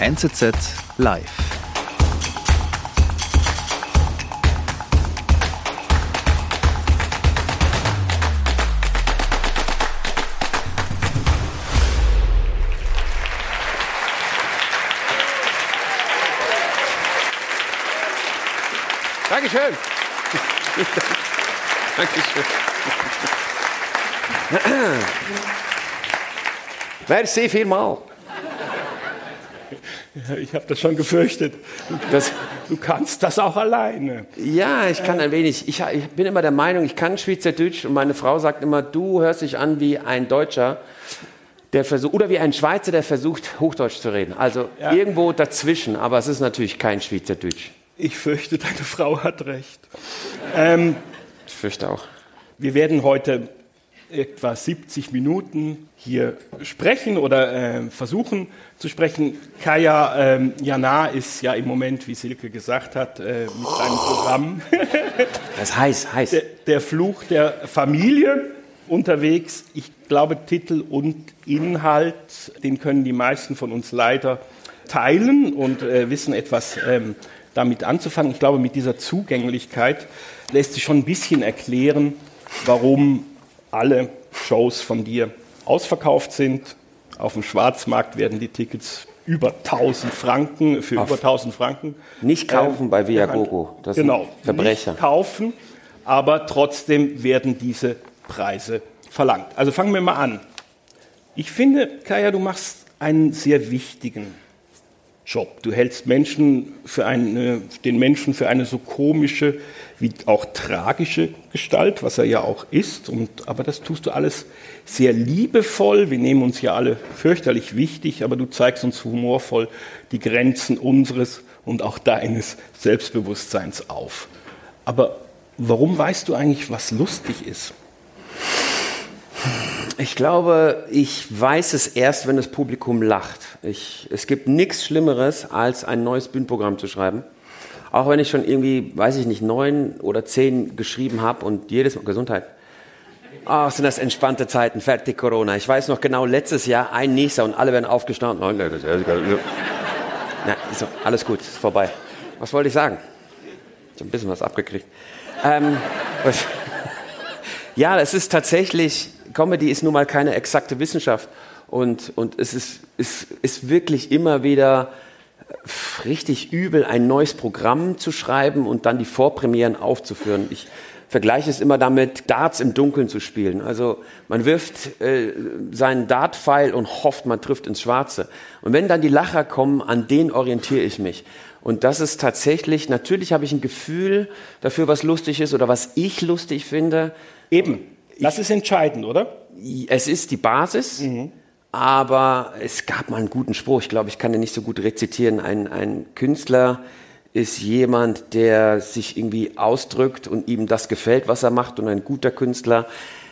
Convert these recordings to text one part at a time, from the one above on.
NZZ Live. Dankeschön. Dankeschön. Merci vielmal. Ich habe das schon gefürchtet. Das, du kannst das auch alleine. Ja, ich kann ein wenig. Ich, ich, bin immer der Meinung, ich kann Schweizerdeutsch und meine Frau sagt immer, du hörst dich an wie ein Deutscher, der versucht, oder wie ein Schweizer, der versucht, Hochdeutsch zu reden. Also ja. irgendwo dazwischen, aber es ist natürlich kein Schweizerdeutsch. Ich fürchte, deine Frau hat recht. Ähm, ich fürchte auch. Wir werden heute etwa 70 Minuten hier sprechen oder äh, versuchen zu sprechen. Kaya ähm, Jana ist ja im Moment, wie Silke gesagt hat, äh, mit seinem Programm. das heißt, heißt. Der, der, Fluch der Familie unterwegs. Ich glaube, Titel und Inhalt, den können die meisten von uns leider teilen und äh, wissen etwas ähm, damit anzufangen. Ich glaube, mit dieser Zugänglichkeit lässt sich schon ein bisschen erklären, warum alle Shows von dir ausverkauft sind. Auf dem Schwarzmarkt werden die Tickets über 1000 Franken, für Auf über 1000 Franken. Nicht kaufen äh, bei Viagogo, das genau, sind Verbrecher. Nicht kaufen, aber trotzdem werden diese Preise verlangt. Also fangen wir mal an. Ich finde, Kaya, du machst einen sehr wichtigen Job. Du hältst Menschen für eine, den Menschen für eine so komische wie auch tragische Gestalt, was er ja auch ist. Und, aber das tust du alles sehr liebevoll. Wir nehmen uns ja alle fürchterlich wichtig, aber du zeigst uns humorvoll die Grenzen unseres und auch deines Selbstbewusstseins auf. Aber warum weißt du eigentlich, was lustig ist? Ich glaube, ich weiß es erst, wenn das Publikum lacht. Ich, es gibt nichts Schlimmeres, als ein neues Bühnenprogramm zu schreiben. Auch wenn ich schon irgendwie, weiß ich nicht, neun oder zehn geschrieben habe und jedes Mal Gesundheit. Oh, sind das entspannte Zeiten, fertig Corona. Ich weiß noch genau, letztes Jahr ein nächster und alle werden aufgestanden. Oh, Na, so, alles gut, ist vorbei. Was wollte ich sagen? Ich habe ein bisschen was abgekriegt. Ähm, was, ja, es ist tatsächlich, Comedy ist nun mal keine exakte Wissenschaft. Und, und es ist, ist, ist wirklich immer wieder richtig übel, ein neues Programm zu schreiben und dann die Vorpremieren aufzuführen. Ich vergleiche es immer damit, Darts im Dunkeln zu spielen. Also man wirft äh, seinen Dartpfeil und hofft, man trifft ins Schwarze. Und wenn dann die Lacher kommen, an denen orientiere ich mich. Und das ist tatsächlich, natürlich habe ich ein Gefühl dafür, was lustig ist oder was ich lustig finde. Eben, das ist entscheidend, oder? Es ist die Basis. Mhm. Aber es gab mal einen guten Spruch, ich glaube, ich kann den nicht so gut rezitieren. Ein, ein Künstler ist jemand, der sich irgendwie ausdrückt und ihm das gefällt, was er macht. Und ein guter Künstler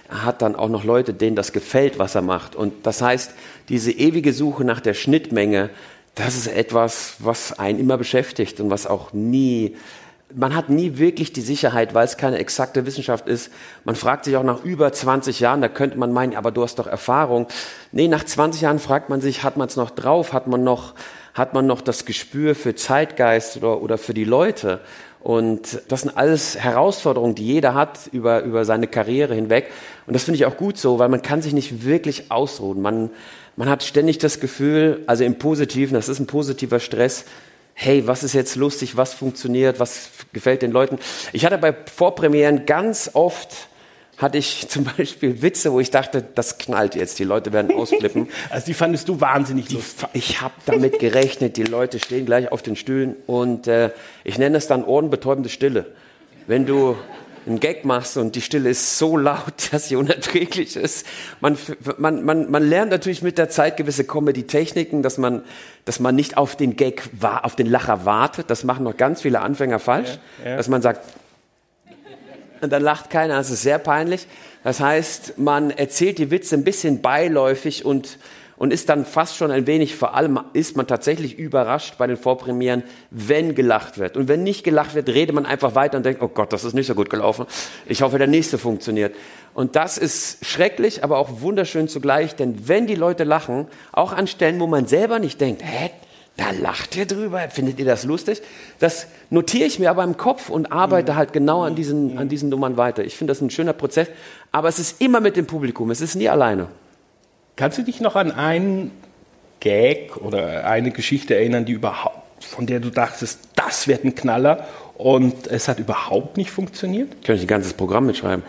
hat dann auch noch Leute, denen das gefällt, was er macht. Und das heißt, diese ewige Suche nach der Schnittmenge, das ist etwas, was einen immer beschäftigt und was auch nie man hat nie wirklich die Sicherheit, weil es keine exakte Wissenschaft ist. Man fragt sich auch nach über 20 Jahren, da könnte man meinen, aber du hast doch Erfahrung. Nee, nach 20 Jahren fragt man sich, hat man es noch drauf? Hat man noch, hat man noch das Gespür für Zeitgeist oder, oder für die Leute? Und das sind alles Herausforderungen, die jeder hat über, über seine Karriere hinweg. Und das finde ich auch gut so, weil man kann sich nicht wirklich ausruhen. Man, man hat ständig das Gefühl, also im Positiven, das ist ein positiver Stress, hey, was ist jetzt lustig, was funktioniert, was gefällt den Leuten. Ich hatte bei Vorpremieren ganz oft, hatte ich zum Beispiel Witze, wo ich dachte, das knallt jetzt, die Leute werden ausflippen. also die fandest du wahnsinnig lustig. Ich habe damit gerechnet, die Leute stehen gleich auf den Stühlen und äh, ich nenne es dann ohrenbetäubende Stille. Wenn du einen Gag machst und die Stille ist so laut, dass sie unerträglich ist. Man, man, man, man lernt natürlich mit der Zeit gewisse Comedy-Techniken, dass man, dass man nicht auf den Gag, auf den Lacher wartet. Das machen noch ganz viele Anfänger falsch. Ja, ja. Dass man sagt, und dann lacht keiner, das ist sehr peinlich. Das heißt, man erzählt die Witze ein bisschen beiläufig und und ist dann fast schon ein wenig, vor allem ist man tatsächlich überrascht bei den Vorpremieren, wenn gelacht wird. Und wenn nicht gelacht wird, redet man einfach weiter und denkt, oh Gott, das ist nicht so gut gelaufen. Ich hoffe, der nächste funktioniert. Und das ist schrecklich, aber auch wunderschön zugleich, denn wenn die Leute lachen, auch an Stellen, wo man selber nicht denkt, hä, Da lacht ihr drüber, findet ihr das lustig? Das notiere ich mir aber im Kopf und arbeite mhm. halt genau an diesen, an diesen Nummern weiter. Ich finde das ein schöner Prozess, aber es ist immer mit dem Publikum, es ist nie alleine. Kannst du dich noch an einen Gag oder eine Geschichte erinnern, die überhaupt, von der du dachtest, das wird ein Knaller und es hat überhaupt nicht funktioniert? Könnte ich ein ganzes Programm mitschreiben.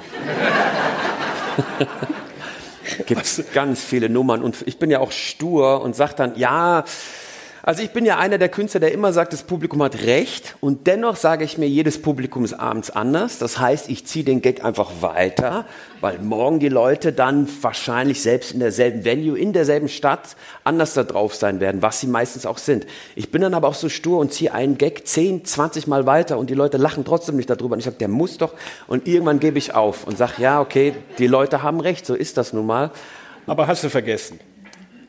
Gibt es ganz viele Nummern und ich bin ja auch stur und sage dann, ja, also ich bin ja einer der Künstler, der immer sagt, das Publikum hat recht und dennoch sage ich mir, jedes Publikum ist abends anders. Das heißt, ich ziehe den Gag einfach weiter, weil morgen die Leute dann wahrscheinlich selbst in derselben Venue, in derselben Stadt anders da drauf sein werden, was sie meistens auch sind. Ich bin dann aber auch so stur und ziehe einen Gag 10, 20 Mal weiter und die Leute lachen trotzdem nicht darüber. Und ich sage, der muss doch. Und irgendwann gebe ich auf und sage, ja, okay, die Leute haben recht, so ist das nun mal. Aber hast du vergessen?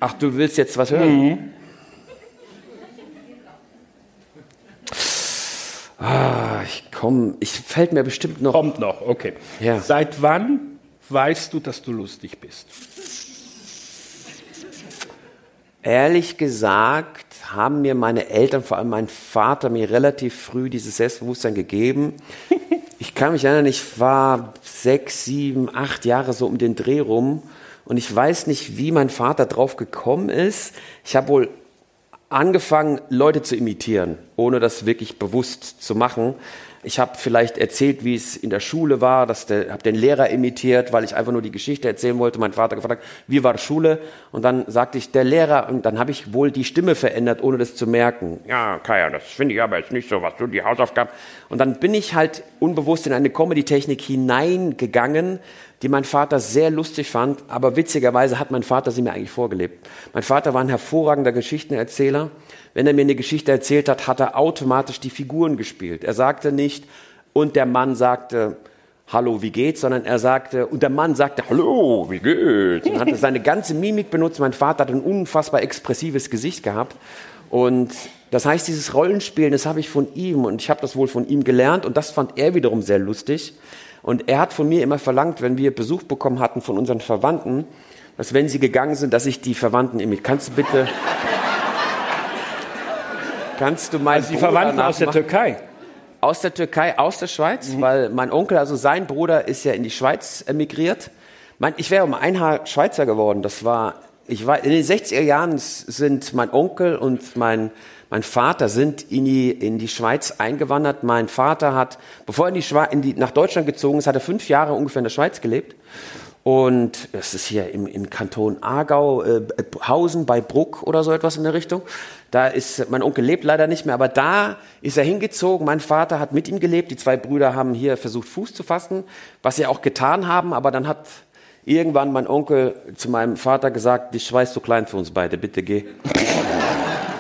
Ach, du willst jetzt was hören? Mhm. Ah, ich komme, ich fällt mir bestimmt noch. Kommt noch, okay. Ja. Seit wann weißt du, dass du lustig bist? Ehrlich gesagt haben mir meine Eltern, vor allem mein Vater, mir relativ früh dieses Selbstbewusstsein gegeben. Ich kann mich erinnern, ich war sechs, sieben, acht Jahre so um den Dreh rum und ich weiß nicht, wie mein Vater drauf gekommen ist. Ich habe wohl angefangen, Leute zu imitieren, ohne das wirklich bewusst zu machen. Ich habe vielleicht erzählt, wie es in der Schule war, dass der, habe den Lehrer imitiert, weil ich einfach nur die Geschichte erzählen wollte. Mein Vater gefragt, wie war Schule? Und dann sagte ich, der Lehrer, und dann habe ich wohl die Stimme verändert, ohne das zu merken. Ja, Kaya, das finde ich aber jetzt nicht so, was du die Hausaufgaben. Und dann bin ich halt unbewusst in eine Comedy-Technik hineingegangen, die mein Vater sehr lustig fand, aber witzigerweise hat mein Vater sie mir eigentlich vorgelebt. Mein Vater war ein hervorragender Geschichtenerzähler. Wenn er mir eine Geschichte erzählt hat, hat er automatisch die Figuren gespielt. Er sagte nicht, und der Mann sagte, Hallo, wie geht's? Sondern er sagte, und der Mann sagte, Hallo, wie geht's? Und hat seine ganze Mimik benutzt. Mein Vater hat ein unfassbar expressives Gesicht gehabt. Und das heißt, dieses Rollenspielen, das habe ich von ihm und ich habe das wohl von ihm gelernt und das fand er wiederum sehr lustig. Und er hat von mir immer verlangt, wenn wir Besuch bekommen hatten von unseren Verwandten, dass wenn sie gegangen sind, dass ich die Verwandten imitiere. Kannst du bitte, kannst du meinen also die Verwandten aus der Türkei? Aus der Türkei, aus der Schweiz, mhm. weil mein Onkel, also sein Bruder, ist ja in die Schweiz emigriert. Ich wäre um ein Haar Schweizer geworden. Das war, ich war in den 60er Jahren sind mein Onkel und mein mein Vater sind in die, in die Schweiz eingewandert. Mein Vater hat, bevor er in die Schweiz, in die, nach Deutschland gezogen ist, hat er fünf Jahre ungefähr in der Schweiz gelebt. Und es ist hier im, im Kanton Aargau, äh, Hausen bei Bruck oder so etwas in der Richtung. Da ist, mein Onkel lebt leider nicht mehr, aber da ist er hingezogen. Mein Vater hat mit ihm gelebt. Die zwei Brüder haben hier versucht, Fuß zu fassen, was sie auch getan haben. Aber dann hat irgendwann mein Onkel zu meinem Vater gesagt, die Schweiz zu klein für uns beide, bitte geh.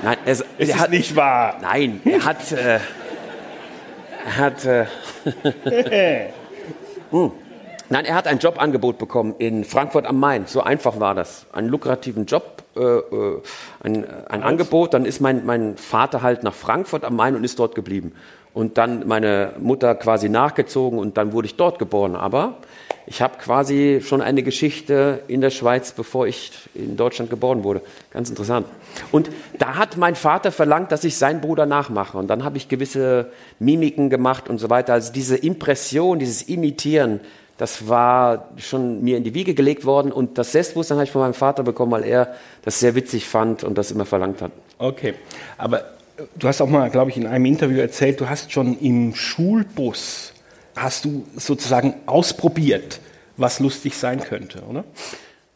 Nein, er, es er ist hat, nicht wahr. Nein, er hat, äh, er hat, äh, hm. Nein, er hat ein Jobangebot bekommen in Frankfurt am Main. So einfach war das. Einen lukrativen Job, äh, äh ein, ein Angebot. Dann ist mein, mein Vater halt nach Frankfurt am Main und ist dort geblieben. Und dann meine Mutter quasi nachgezogen und dann wurde ich dort geboren. Aber ich habe quasi schon eine Geschichte in der Schweiz, bevor ich in Deutschland geboren wurde. Ganz interessant. Und da hat mein Vater verlangt, dass ich seinen Bruder nachmache. Und dann habe ich gewisse Mimiken gemacht und so weiter. Also diese Impression, dieses Imitieren, das war schon mir in die Wiege gelegt worden. Und das Selbstbewusstsein habe ich von meinem Vater bekommen, weil er das sehr witzig fand und das immer verlangt hat. Okay, aber du hast auch mal, glaube ich, in einem Interview erzählt, du hast schon im Schulbus hast du sozusagen ausprobiert, was lustig sein könnte, oder?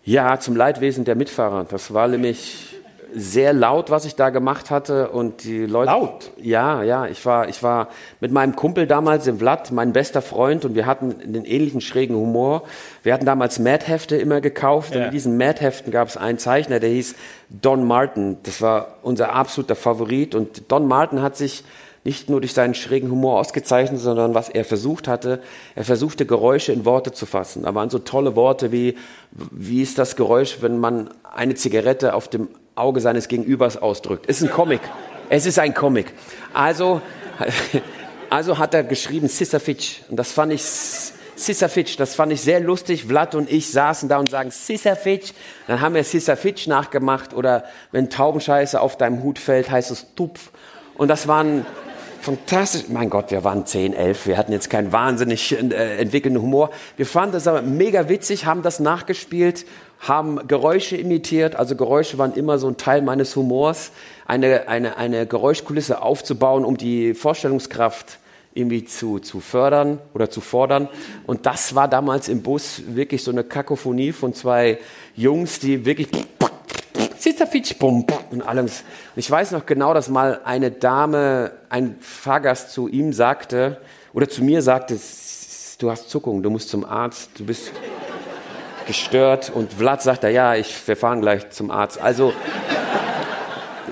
Ja, zum Leidwesen der Mitfahrer. Das war nämlich sehr laut, was ich da gemacht hatte und die Leute. Laut? Ja, ja. Ich war, ich war mit meinem Kumpel damals im Vlad, mein bester Freund, und wir hatten einen ähnlichen schrägen Humor. Wir hatten damals Mad-Hefte immer gekauft ja. und in diesen Mad-Heften gab es einen Zeichner, der hieß Don Martin. Das war unser absoluter Favorit und Don Martin hat sich nicht nur durch seinen schrägen Humor ausgezeichnet, sondern was er versucht hatte, er versuchte Geräusche in Worte zu fassen. Da waren so tolle Worte wie, wie ist das Geräusch, wenn man eine Zigarette auf dem Auge seines Gegenübers ausdrückt. Ist ein Comic. Es ist ein Comic. Also, also hat er geschrieben Sister Fitch. Und das fand ich Sissafitch, das fand ich sehr lustig. Vlad und ich saßen da und sagen Sissafitch. Dann haben wir Sissafitch nachgemacht oder wenn Taubenscheiße auf deinem Hut fällt, heißt es Tupf. Und das waren fantastisch. Mein Gott, wir waren 10, 11. Wir hatten jetzt keinen wahnsinnig äh, entwickelnden Humor. Wir fanden das aber mega witzig, haben das nachgespielt, haben Geräusche imitiert. Also Geräusche waren immer so ein Teil meines Humors. Eine, eine, eine Geräuschkulisse aufzubauen, um die Vorstellungskraft irgendwie zu, zu fördern oder zu fordern. Und das war damals im Bus wirklich so eine Kakophonie von zwei Jungs, die wirklich und allem. Ich weiß noch genau, dass mal eine Dame, ein Fahrgast zu ihm sagte, oder zu mir sagte, du hast Zuckung, du musst zum Arzt, du bist gestört. Und Vlad sagte, ja, ich, wir fahren gleich zum Arzt. Also,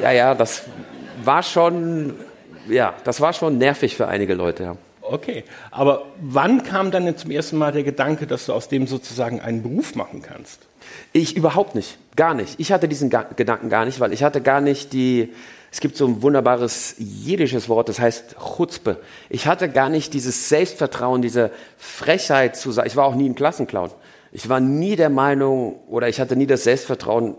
ja, ja, das war schon, ja, das war schon nervig für einige Leute, ja. Okay, aber wann kam dann zum ersten Mal der Gedanke, dass du aus dem sozusagen einen Beruf machen kannst? Ich überhaupt nicht, gar nicht. Ich hatte diesen Ga Gedanken gar nicht, weil ich hatte gar nicht die, es gibt so ein wunderbares jiddisches Wort, das heißt Chutzpe. Ich hatte gar nicht dieses Selbstvertrauen, diese Frechheit zu sagen. Ich war auch nie ein Klassenclown. Ich war nie der Meinung oder ich hatte nie das Selbstvertrauen,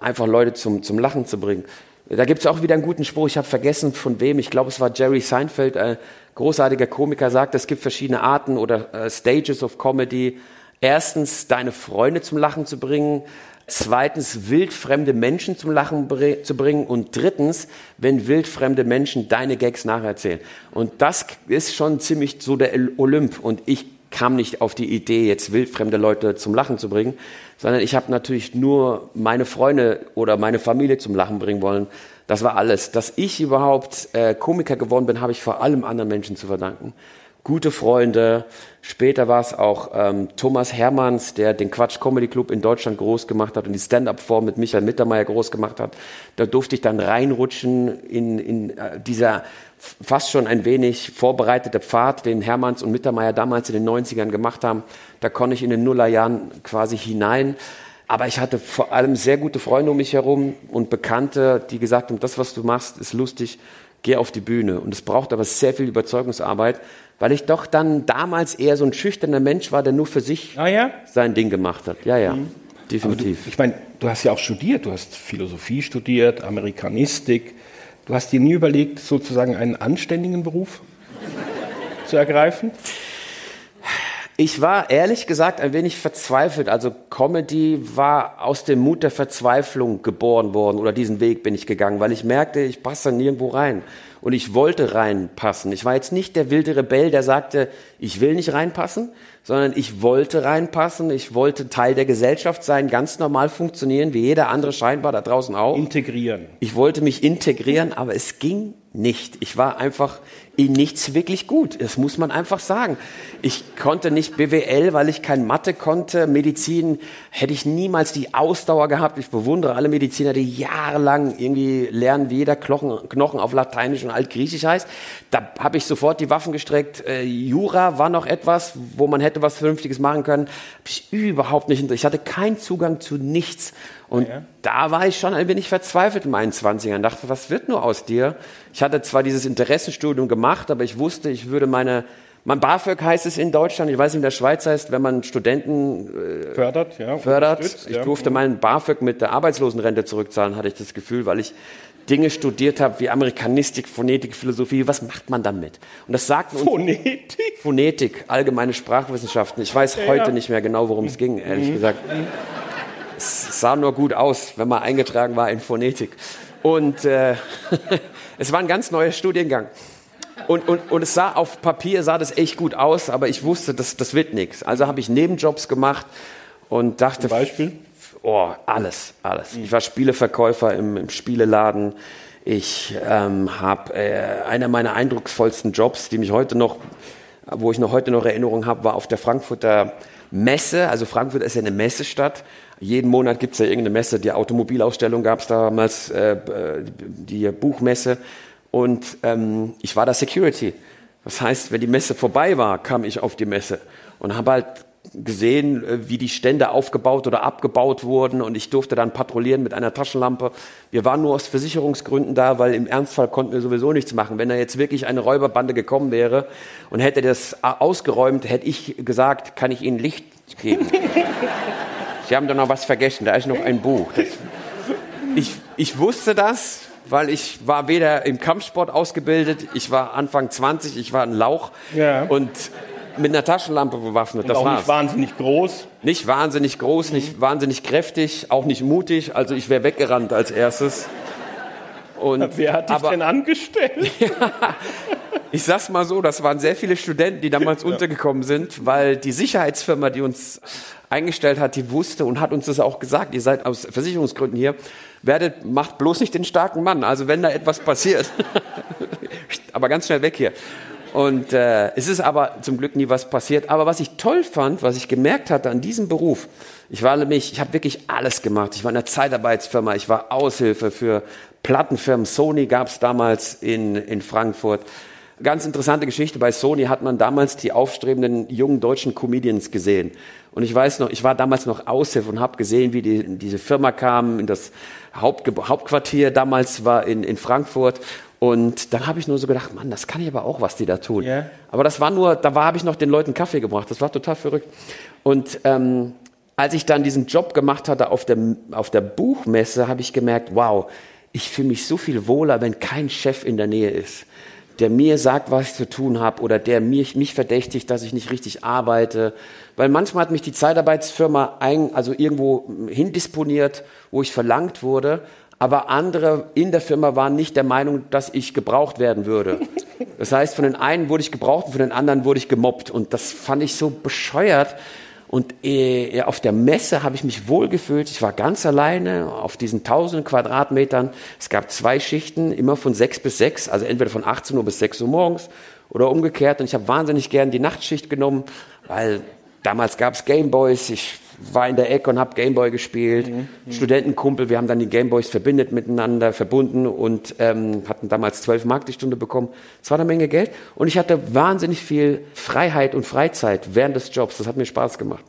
einfach Leute zum, zum Lachen zu bringen. Da gibt es auch wieder einen guten Spruch, ich habe vergessen von wem, ich glaube es war Jerry Seinfeld, ein großartiger Komiker, sagt, es gibt verschiedene Arten oder äh, Stages of Comedy erstens deine Freunde zum Lachen zu bringen, zweitens wildfremde Menschen zum Lachen zu bringen und drittens, wenn wildfremde Menschen deine Gags nacherzählen. Und das ist schon ziemlich so der Olymp und ich kam nicht auf die Idee, jetzt wildfremde Leute zum Lachen zu bringen, sondern ich habe natürlich nur meine Freunde oder meine Familie zum Lachen bringen wollen. Das war alles. Dass ich überhaupt äh, Komiker geworden bin, habe ich vor allem anderen Menschen zu verdanken gute Freunde. Später war es auch ähm, Thomas Hermanns, der den Quatsch Comedy Club in Deutschland groß gemacht hat und die Stand-up-Form mit Michael Mittermeier groß gemacht hat. Da durfte ich dann reinrutschen in, in äh, dieser fast schon ein wenig vorbereitete Pfad, den Hermanns und Mittermeier damals in den 90ern gemacht haben. Da konnte ich in den Nullerjahren quasi hinein. Aber ich hatte vor allem sehr gute Freunde um mich herum und Bekannte, die gesagt haben, das, was du machst, ist lustig, geh auf die Bühne. Und es braucht aber sehr viel Überzeugungsarbeit, weil ich doch dann damals eher so ein schüchterner Mensch war, der nur für sich ah, ja? sein Ding gemacht hat. Ja, ja, mhm. definitiv. Du, ich meine, du hast ja auch studiert, du hast Philosophie studiert, Amerikanistik. Du hast dir nie überlegt, sozusagen einen anständigen Beruf zu ergreifen? Ich war ehrlich gesagt ein wenig verzweifelt. Also Comedy war aus dem Mut der Verzweiflung geboren worden oder diesen Weg bin ich gegangen, weil ich merkte, ich passe nirgendwo rein und ich wollte reinpassen. Ich war jetzt nicht der wilde Rebell, der sagte, ich will nicht reinpassen, sondern ich wollte reinpassen, ich wollte Teil der Gesellschaft sein, ganz normal funktionieren, wie jeder andere scheinbar da draußen auch. Integrieren. Ich wollte mich integrieren, aber es ging nicht. Ich war einfach in nichts wirklich gut. Das muss man einfach sagen. Ich konnte nicht BWL, weil ich kein Mathe konnte. Medizin hätte ich niemals die Ausdauer gehabt. Ich bewundere alle Mediziner, die jahrelang irgendwie lernen, wie jeder Knochen, Knochen auf Lateinisch und Altgriechisch heißt. Da habe ich sofort die Waffen gestreckt. Äh, Jura war noch etwas, wo man hätte was Vernünftiges machen können. Hab ich überhaupt nicht. Ich hatte keinen Zugang zu nichts. Und ja. da war ich schon ein wenig verzweifelt in meinen 20ern. Dachte, was wird nur aus dir? Ich hatte zwar dieses Interessenstudium gemacht, aber ich wusste, ich würde meine, mein BAföG heißt es in Deutschland, ich weiß nicht, in der Schweiz heißt, wenn man Studenten äh, fördert, ja, fördert. Ich ja. durfte meinen BAföG mit der Arbeitslosenrente zurückzahlen, hatte ich das Gefühl, weil ich Dinge studiert habe wie Amerikanistik, Phonetik, Philosophie. Was macht man damit? Und das sagt uns Phonetik? Phonetik, allgemeine Sprachwissenschaften. Ich weiß ja, heute nicht mehr genau, worum es ging, ehrlich mhm. gesagt. Es sah nur gut aus, wenn man eingetragen war in Phonetik. Und äh, es war ein ganz neuer Studiengang. Und, und, und es sah auf Papier sah das echt gut aus, aber ich wusste, das, das wird nichts. Also habe ich Nebenjobs gemacht und dachte. Zum Beispiel? Oh, alles, alles. Ich war Spieleverkäufer im, im Spieleladen. Ich ähm, habe äh, einer meiner eindrucksvollsten Jobs, die mich heute noch, wo ich noch heute noch Erinnerungen habe, war auf der Frankfurter Messe. Also Frankfurt ist ja eine Messestadt jeden Monat gibt es ja irgendeine Messe. Die Automobilausstellung gab es damals, äh, die Buchmesse. Und ähm, ich war da Security. Das heißt, wenn die Messe vorbei war, kam ich auf die Messe und habe halt gesehen, äh, wie die Stände aufgebaut oder abgebaut wurden und ich durfte dann patrouillieren mit einer Taschenlampe. Wir waren nur aus Versicherungsgründen da, weil im Ernstfall konnten wir sowieso nichts machen. Wenn da jetzt wirklich eine Räuberbande gekommen wäre und hätte das ausgeräumt, hätte ich gesagt, kann ich Ihnen Licht geben. Sie haben doch noch was vergessen, da ist noch ein Buch. Das, ich, ich wusste das, weil ich war weder im Kampfsport ausgebildet, ich war Anfang 20, ich war ein Lauch ja. und mit einer Taschenlampe bewaffnet. Und das auch war's. nicht wahnsinnig groß. Nicht wahnsinnig groß, mhm. nicht wahnsinnig kräftig, auch nicht mutig. Also ich wäre weggerannt als erstes. Und, Wer hat dich aber, denn angestellt? ja, ich sag's mal so, das waren sehr viele Studenten, die damals ja. untergekommen sind, weil die Sicherheitsfirma, die uns eingestellt hat, die wusste und hat uns das auch gesagt. Ihr seid aus Versicherungsgründen hier. Werdet, macht bloß nicht den starken Mann. Also wenn da etwas passiert, aber ganz schnell weg hier. Und äh, es ist aber zum Glück nie was passiert. Aber was ich toll fand, was ich gemerkt hatte an diesem Beruf, ich war nämlich, ich habe wirklich alles gemacht. Ich war in einer Zeitarbeitsfirma, ich war Aushilfe für Plattenfirmen. Sony gab es damals in, in Frankfurt. Ganz interessante Geschichte. Bei Sony hat man damals die aufstrebenden jungen deutschen Comedians gesehen. Und ich weiß noch, ich war damals noch Aushilfe und habe gesehen, wie die, diese Firma kam in das Haupt, Hauptquartier. Damals war in, in Frankfurt und dann habe ich nur so gedacht, Mann, das kann ich aber auch, was die da tun. Yeah. Aber das war nur, da habe ich noch den Leuten Kaffee gebracht. Das war total verrückt. Und ähm, als ich dann diesen Job gemacht hatte auf der, auf der Buchmesse, habe ich gemerkt, wow, ich fühle mich so viel wohler, wenn kein Chef in der Nähe ist, der mir sagt, was ich zu tun habe oder der mich, mich verdächtigt, dass ich nicht richtig arbeite. Weil manchmal hat mich die Zeitarbeitsfirma ein, also irgendwo hindisponiert, wo ich verlangt wurde aber andere in der Firma waren nicht der Meinung, dass ich gebraucht werden würde. Das heißt, von den einen wurde ich gebraucht und von den anderen wurde ich gemobbt. Und das fand ich so bescheuert. Und äh, auf der Messe habe ich mich wohlgefühlt. Ich war ganz alleine auf diesen tausenden Quadratmetern. Es gab zwei Schichten, immer von sechs bis sechs, also entweder von 18 Uhr bis 6 Uhr morgens oder umgekehrt. Und ich habe wahnsinnig gern die Nachtschicht genommen, weil damals gab es Gameboys. Ich war in der Ecke und habe Gameboy gespielt. Mhm. mhm. Studentenkumpel, wir haben dann die Gameboys verbindet miteinander, verbunden und ähm, hatten damals 12 Mark die Stunde bekommen. Es war eine Menge Geld und ich hatte wahnsinnig viel Freiheit und Freizeit während des Jobs. Das hat mir Spaß gemacht.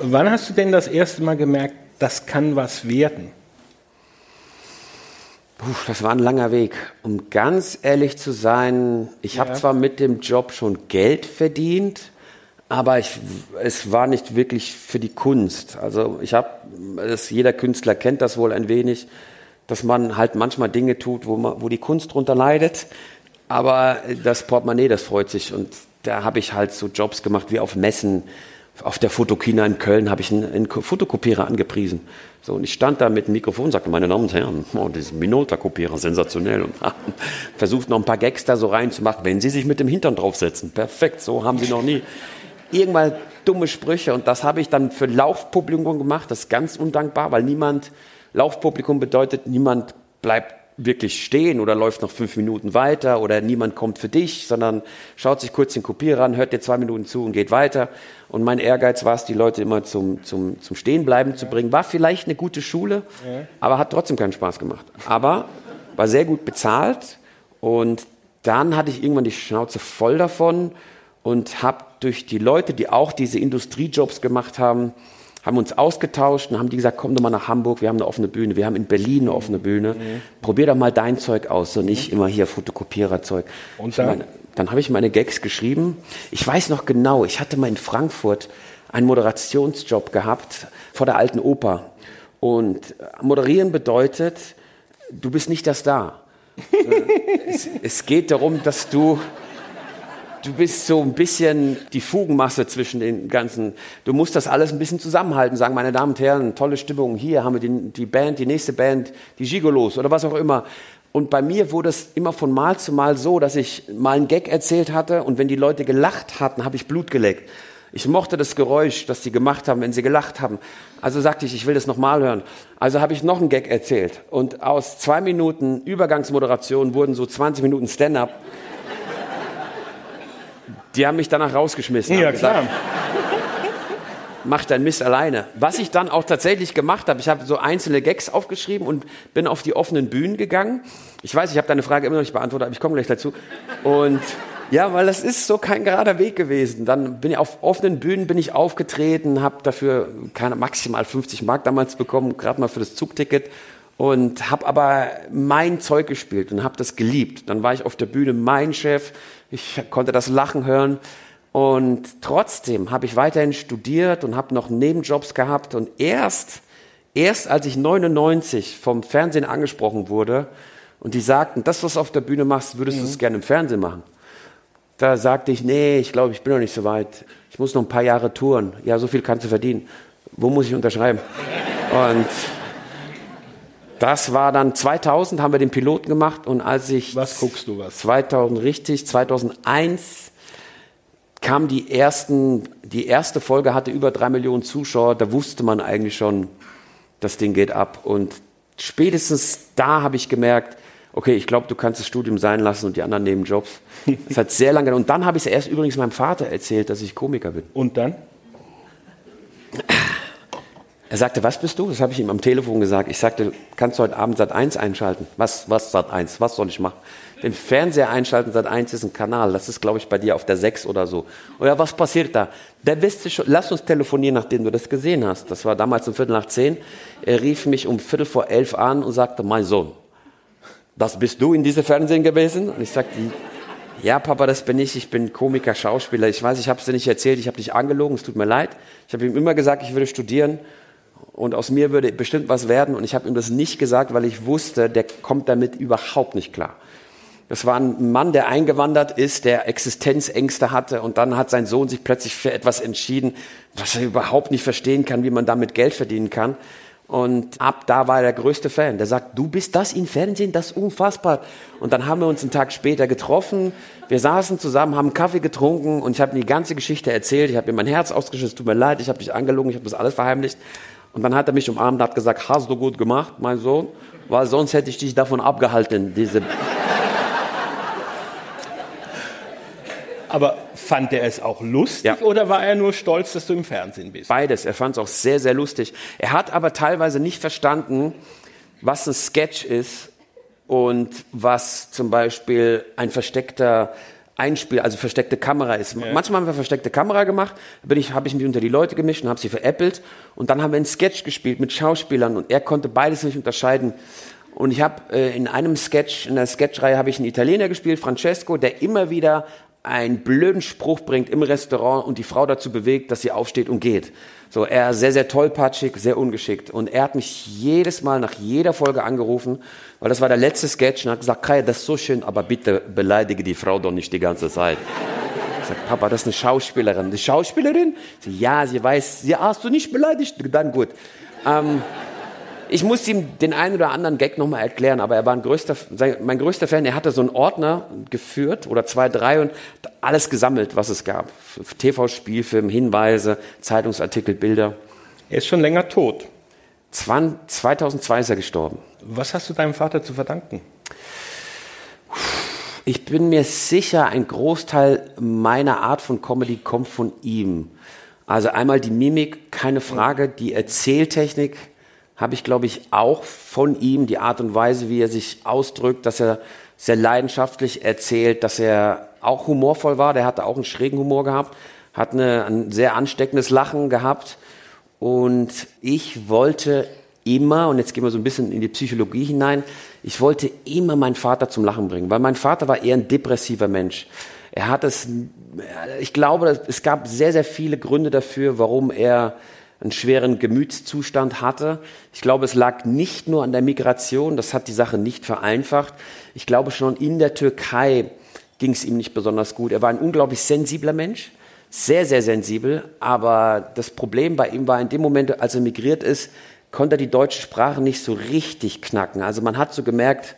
Wann hast du denn das erste Mal gemerkt, das kann was werden? Puh, das war ein langer Weg. Um ganz ehrlich zu sein, ich ja. habe zwar mit dem Job schon Geld verdient, aber ich, es war nicht wirklich für die Kunst. Also ich habe, jeder Künstler kennt das wohl ein wenig, dass man halt manchmal Dinge tut, wo, man, wo die Kunst drunter leidet. Aber das Portemonnaie, das freut sich. Und da habe ich halt so Jobs gemacht wie auf Messen. Auf der Fotokina in Köln habe ich einen, einen Fotokopierer angepriesen. So, und ich stand da mit dem Mikrofon und sagte, meine Damen und Herren, oh, diesen Minolta-Kopierer, sensationell. Und versucht noch ein paar Gags da so reinzumachen, wenn Sie sich mit dem Hintern draufsetzen. Perfekt, so haben Sie noch nie irgendwann dumme Sprüche. Und das habe ich dann für Laufpublikum gemacht. Das ist ganz undankbar, weil niemand, Laufpublikum bedeutet, niemand bleibt wirklich stehen oder läuft noch fünf Minuten weiter oder niemand kommt für dich, sondern schaut sich kurz den Kopierer an, hört dir zwei Minuten zu und geht weiter. Und mein Ehrgeiz war es, die Leute immer zum, zum, zum Stehenbleiben ja. zu bringen. War vielleicht eine gute Schule, ja. aber hat trotzdem keinen Spaß gemacht. Aber war sehr gut bezahlt und dann hatte ich irgendwann die Schnauze voll davon und habe durch die Leute, die auch diese Industriejobs gemacht haben, haben uns ausgetauscht und haben die gesagt, komm doch mal nach Hamburg, wir haben eine offene Bühne, wir haben in Berlin eine offene Bühne, mhm. probier doch mal dein Zeug aus und nicht immer hier Fotokopiererzeug. Und dann? Meine, dann habe ich meine Gags geschrieben. Ich weiß noch genau, ich hatte mal in Frankfurt einen Moderationsjob gehabt vor der alten Oper. Und moderieren bedeutet, du bist nicht das da. es, es geht darum, dass du du bist so ein bisschen die Fugenmasse zwischen den ganzen. Du musst das alles ein bisschen zusammenhalten, sagen, meine Damen und Herren, tolle Stimmung. Hier haben wir die, die Band, die nächste Band, die Gigolos oder was auch immer. Und bei mir wurde es immer von Mal zu Mal so, dass ich mal einen Gag erzählt hatte und wenn die Leute gelacht hatten, habe ich Blut geleckt. Ich mochte das Geräusch, das sie gemacht haben, wenn sie gelacht haben. Also sagte ich, ich will das nochmal hören. Also habe ich noch einen Gag erzählt. Und aus zwei Minuten Übergangsmoderation wurden so 20 Minuten Stand-up. Die haben mich danach rausgeschmissen. Ja, klar. Gesagt, mach dein Mist alleine. Was ich dann auch tatsächlich gemacht habe, ich habe so einzelne Gags aufgeschrieben und bin auf die offenen Bühnen gegangen. Ich weiß, ich habe deine Frage immer noch nicht beantwortet, aber ich komme gleich dazu. Und Ja, weil das ist so kein gerader Weg gewesen. Dann bin ich auf offenen Bühnen bin ich aufgetreten, habe dafür keine maximal 50 Mark damals bekommen, gerade mal für das Zugticket und habe aber mein Zeug gespielt und habe das geliebt. Dann war ich auf der Bühne mein Chef, ich konnte das Lachen hören und trotzdem habe ich weiterhin studiert und habe noch Nebenjobs gehabt und erst erst als ich 99 vom Fernsehen angesprochen wurde und die sagten, das was du auf der Bühne machst, würdest mhm. du es gerne im Fernsehen machen. Da sagte ich, nee, ich glaube, ich bin noch nicht so weit. Ich muss noch ein paar Jahre touren. Ja, so viel kannst du verdienen. Wo muss ich unterschreiben? Und das war dann 2000, haben wir den Piloten gemacht und als ich... Was guckst du was? 2000, richtig, 2001 kam die ersten, die erste Folge hatte über drei Millionen Zuschauer, da wusste man eigentlich schon, das Ding geht ab. Und spätestens da habe ich gemerkt, okay, ich glaube, du kannst das Studium sein lassen und die anderen nehmen Jobs. Es hat sehr lange. Und dann habe ich es erst übrigens meinem Vater erzählt, dass ich Komiker bin. Und dann? Er sagte, was bist du? Das habe ich ihm am Telefon gesagt. Ich sagte, kannst du heute Abend Sat 1 einschalten? Was, was Sat 1? Was soll ich machen? Den Fernseher einschalten, Sat 1 ist ein Kanal. Das ist, glaube ich, bei dir auf der 6 oder so. Oder was passiert da? Der wusste schon, lass uns telefonieren, nachdem du das gesehen hast. Das war damals um Viertel nach zehn. Er rief mich um Viertel vor elf an und sagte, mein Sohn, das bist du in diesem Fernsehen gewesen? Und ich sagte, ja, Papa, das bin ich. Ich bin Komiker, Schauspieler. Ich weiß, ich habe es dir nicht erzählt. Ich habe dich angelogen. Es tut mir leid. Ich habe ihm immer gesagt, ich würde studieren und aus mir würde bestimmt was werden. Und ich habe ihm das nicht gesagt, weil ich wusste, der kommt damit überhaupt nicht klar. Das war ein Mann, der eingewandert ist, der Existenzängste hatte und dann hat sein Sohn sich plötzlich für etwas entschieden, was er überhaupt nicht verstehen kann, wie man damit Geld verdienen kann. Und ab da war er der größte Fan. Der sagt, du bist das im Fernsehen, das ist unfassbar. Und dann haben wir uns einen Tag später getroffen. Wir saßen zusammen, haben Kaffee getrunken und ich habe ihm die ganze Geschichte erzählt. Ich habe ihm mein Herz ausgeschüttet, tut mir leid, ich habe dich angelogen, ich habe das alles verheimlicht. Und dann hat er mich umarmt und hat gesagt, hast du gut gemacht, mein Sohn, weil sonst hätte ich dich davon abgehalten, diese Aber fand er es auch lustig ja. oder war er nur stolz, dass du im Fernsehen bist? Beides. Er fand es auch sehr, sehr lustig. Er hat aber teilweise nicht verstanden, was ein Sketch ist und was zum Beispiel ein versteckter Einspiel, also versteckte Kamera ist. Ja. Manchmal haben wir versteckte Kamera gemacht, da ich, habe ich mich unter die Leute gemischt und habe sie veräppelt und dann haben wir einen Sketch gespielt mit Schauspielern und er konnte beides nicht unterscheiden. Und ich habe äh, in einem Sketch, in der Sketchreihe habe ich einen Italiener gespielt, Francesco, der immer wieder einen blöden Spruch bringt im Restaurant und die Frau dazu bewegt, dass sie aufsteht und geht. So, er sehr, sehr tollpatschig, sehr ungeschickt. Und er hat mich jedes Mal nach jeder Folge angerufen, weil das war der letzte Sketch und hat gesagt, Kai, das ist so schön, aber bitte beleidige die Frau doch nicht die ganze Zeit. Ich sag, Papa, das ist eine Schauspielerin. Die Schauspielerin? Sie, ja, sie weiß, ja, hast du nicht beleidigt? Dann gut. Ähm, ich muss ihm den einen oder anderen Gag nochmal erklären, aber er war ein größter, mein größter Fan. Er hatte so einen Ordner geführt oder zwei, drei und alles gesammelt, was es gab. TV-Spielfilm, Hinweise, Zeitungsartikel, Bilder. Er ist schon länger tot. 2002 ist er gestorben. Was hast du deinem Vater zu verdanken? Ich bin mir sicher, ein Großteil meiner Art von Comedy kommt von ihm. Also einmal die Mimik, keine Frage, die Erzähltechnik, habe ich, glaube ich, auch von ihm die Art und Weise, wie er sich ausdrückt, dass er sehr leidenschaftlich erzählt, dass er auch humorvoll war. Der hatte auch einen schrägen Humor gehabt, hat eine, ein sehr ansteckendes Lachen gehabt. Und ich wollte immer, und jetzt gehen wir so ein bisschen in die Psychologie hinein, ich wollte immer meinen Vater zum Lachen bringen, weil mein Vater war eher ein depressiver Mensch. Er hat es, ich glaube, es gab sehr, sehr viele Gründe dafür, warum er einen schweren Gemütszustand hatte. Ich glaube, es lag nicht nur an der Migration, das hat die Sache nicht vereinfacht. Ich glaube, schon in der Türkei ging es ihm nicht besonders gut. Er war ein unglaublich sensibler Mensch, sehr, sehr sensibel, aber das Problem bei ihm war in dem Moment, als er migriert ist, konnte er die deutsche Sprache nicht so richtig knacken. Also man hat so gemerkt,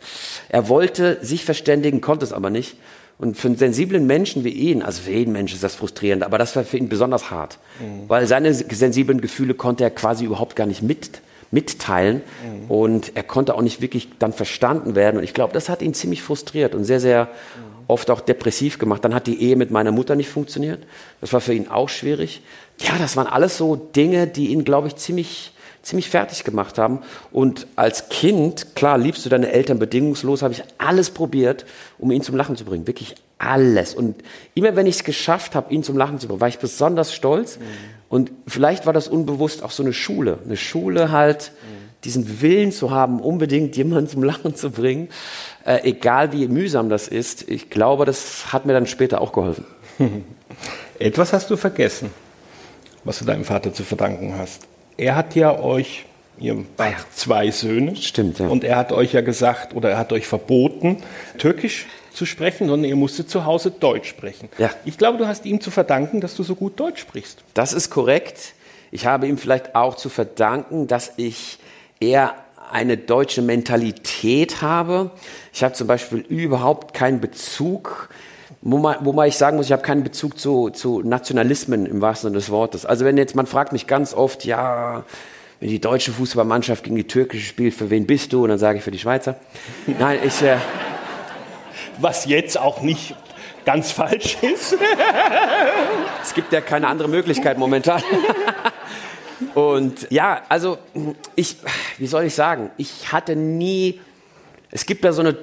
er wollte sich verständigen, konnte es aber nicht. Und für einen sensiblen Menschen wie ihn, also für jeden Menschen ist das frustrierend, aber das war für ihn besonders hart, mhm. weil seine sensiblen Gefühle konnte er quasi überhaupt gar nicht mit, mitteilen mhm. und er konnte auch nicht wirklich dann verstanden werden. Und ich glaube, das hat ihn ziemlich frustriert und sehr, sehr mhm. oft auch depressiv gemacht. Dann hat die Ehe mit meiner Mutter nicht funktioniert. Das war für ihn auch schwierig. Ja, das waren alles so Dinge, die ihn, glaube ich, ziemlich ziemlich fertig gemacht haben. Und als Kind, klar, liebst du deine Eltern bedingungslos, habe ich alles probiert, um ihn zum Lachen zu bringen. Wirklich alles. Und immer wenn ich es geschafft habe, ihn zum Lachen zu bringen, war ich besonders stolz. Mhm. Und vielleicht war das unbewusst auch so eine Schule. Eine Schule halt, mhm. diesen Willen zu haben, unbedingt jemanden zum Lachen zu bringen, äh, egal wie mühsam das ist. Ich glaube, das hat mir dann später auch geholfen. Etwas hast du vergessen, was du deinem Vater zu verdanken hast. Er hat ja euch Ihr habt zwei Söhne. Stimmt, ja. Und er hat euch ja gesagt oder er hat euch verboten, Türkisch zu sprechen, sondern ihr musstet zu Hause Deutsch sprechen. Ja. Ich glaube, du hast ihm zu verdanken, dass du so gut Deutsch sprichst. Das ist korrekt. Ich habe ihm vielleicht auch zu verdanken, dass ich eher eine deutsche Mentalität habe. Ich habe zum Beispiel überhaupt keinen Bezug, wo man, wo man ich sagen muss, ich habe keinen Bezug zu, zu Nationalismen im wahrsten Sinne des Wortes. Also wenn jetzt, man fragt mich ganz oft, ja, wenn die deutsche Fußballmannschaft gegen die türkische spielt, für wen bist du? Und dann sage ich für die Schweizer. Nein, ich. Äh, Was jetzt auch nicht ganz falsch ist. es gibt ja keine andere Möglichkeit momentan. Und ja, also ich, wie soll ich sagen, ich hatte nie, es gibt da so eine,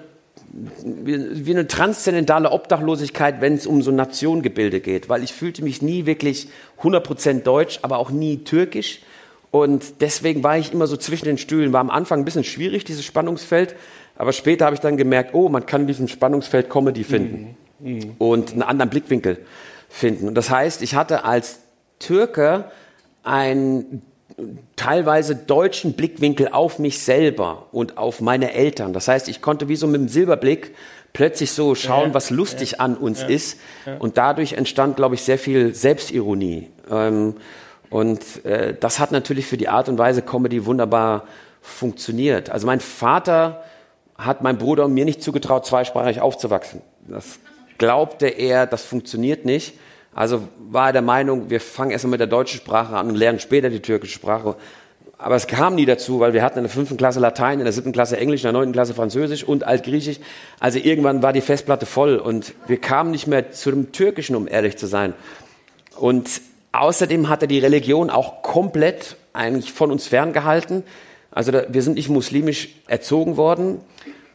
wie eine transzendentale Obdachlosigkeit, wenn es um so Nationengebilde geht, weil ich fühlte mich nie wirklich 100% deutsch, aber auch nie türkisch. Und deswegen war ich immer so zwischen den Stühlen. War am Anfang ein bisschen schwierig, dieses Spannungsfeld. Aber später habe ich dann gemerkt, oh, man kann in diesem Spannungsfeld Comedy finden. Mhm. Mhm. Und einen anderen Blickwinkel finden. Und das heißt, ich hatte als Türke einen teilweise deutschen Blickwinkel auf mich selber und auf meine Eltern. Das heißt, ich konnte wie so mit dem Silberblick plötzlich so schauen, was lustig an uns ist. Und dadurch entstand, glaube ich, sehr viel Selbstironie. Ähm, und äh, das hat natürlich für die Art und Weise Comedy wunderbar funktioniert. Also mein Vater hat meinem Bruder und mir nicht zugetraut, zweisprachig aufzuwachsen. Das glaubte er, das funktioniert nicht. Also war er der Meinung, wir fangen erstmal mit der deutschen Sprache an und lernen später die türkische Sprache. Aber es kam nie dazu, weil wir hatten in der fünften Klasse Latein, in der siebten Klasse Englisch, in der neunten Klasse Französisch und Altgriechisch. Also irgendwann war die Festplatte voll und wir kamen nicht mehr zu dem Türkischen, um ehrlich zu sein. Und Außerdem hat er die Religion auch komplett eigentlich von uns ferngehalten. Also da, wir sind nicht muslimisch erzogen worden.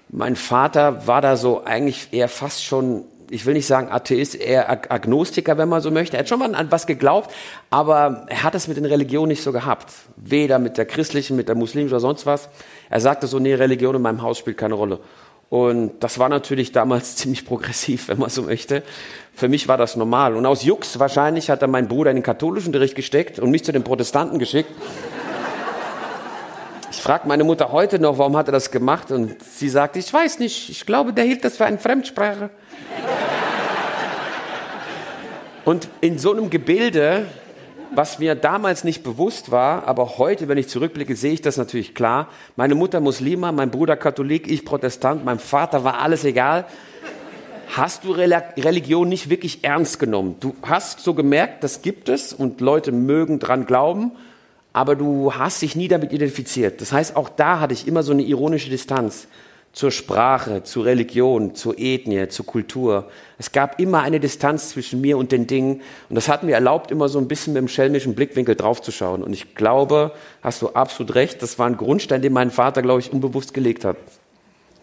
Mein Vater war da so eigentlich eher fast schon, ich will nicht sagen Atheist, eher Agnostiker, wenn man so möchte. Er hat schon mal an was geglaubt, aber er hat es mit den Religionen nicht so gehabt. Weder mit der christlichen, mit der muslimischen oder sonst was. Er sagte so, nee, Religion in meinem Haus spielt keine Rolle. Und das war natürlich damals ziemlich progressiv, wenn man so möchte. Für mich war das normal. Und aus Jux wahrscheinlich hat er meinen Bruder in den katholischen Unterricht gesteckt und mich zu den Protestanten geschickt. Ich frage meine Mutter heute noch, warum hat er das gemacht? Und sie sagt, ich weiß nicht, ich glaube, der hielt das für eine Fremdsprache. Und in so einem Gebilde was mir damals nicht bewusst war, aber heute, wenn ich zurückblicke, sehe ich das natürlich klar. Meine Mutter Muslima, mein Bruder Katholik, ich Protestant, meinem Vater war alles egal. Hast du Religion nicht wirklich ernst genommen? Du hast so gemerkt, das gibt es und Leute mögen dran glauben, aber du hast dich nie damit identifiziert. Das heißt, auch da hatte ich immer so eine ironische Distanz zur Sprache, zur Religion, zur Ethnie, zur Kultur. Es gab immer eine Distanz zwischen mir und den Dingen und das hat mir erlaubt, immer so ein bisschen mit dem schelmischen Blickwinkel draufzuschauen. Und ich glaube, hast du absolut recht, das war ein Grundstein, den mein Vater, glaube ich, unbewusst gelegt hat.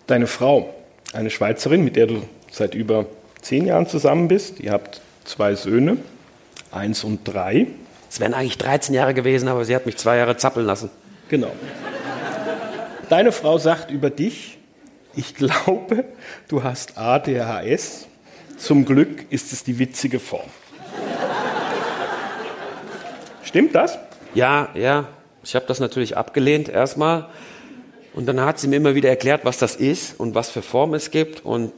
Deine Frau, eine Schweizerin, mit der du seit über zehn Jahren zusammen bist, ihr habt zwei Söhne, eins und drei. Es wären eigentlich 13 Jahre gewesen, aber sie hat mich zwei Jahre zappeln lassen. Genau. Deine Frau sagt über dich, ich glaube, du hast ADHS. Zum Glück ist es die witzige Form. Stimmt das? Ja, ja. Ich habe das natürlich abgelehnt erstmal. Und dann hat sie mir immer wieder erklärt, was das ist und was für Formen es gibt. Und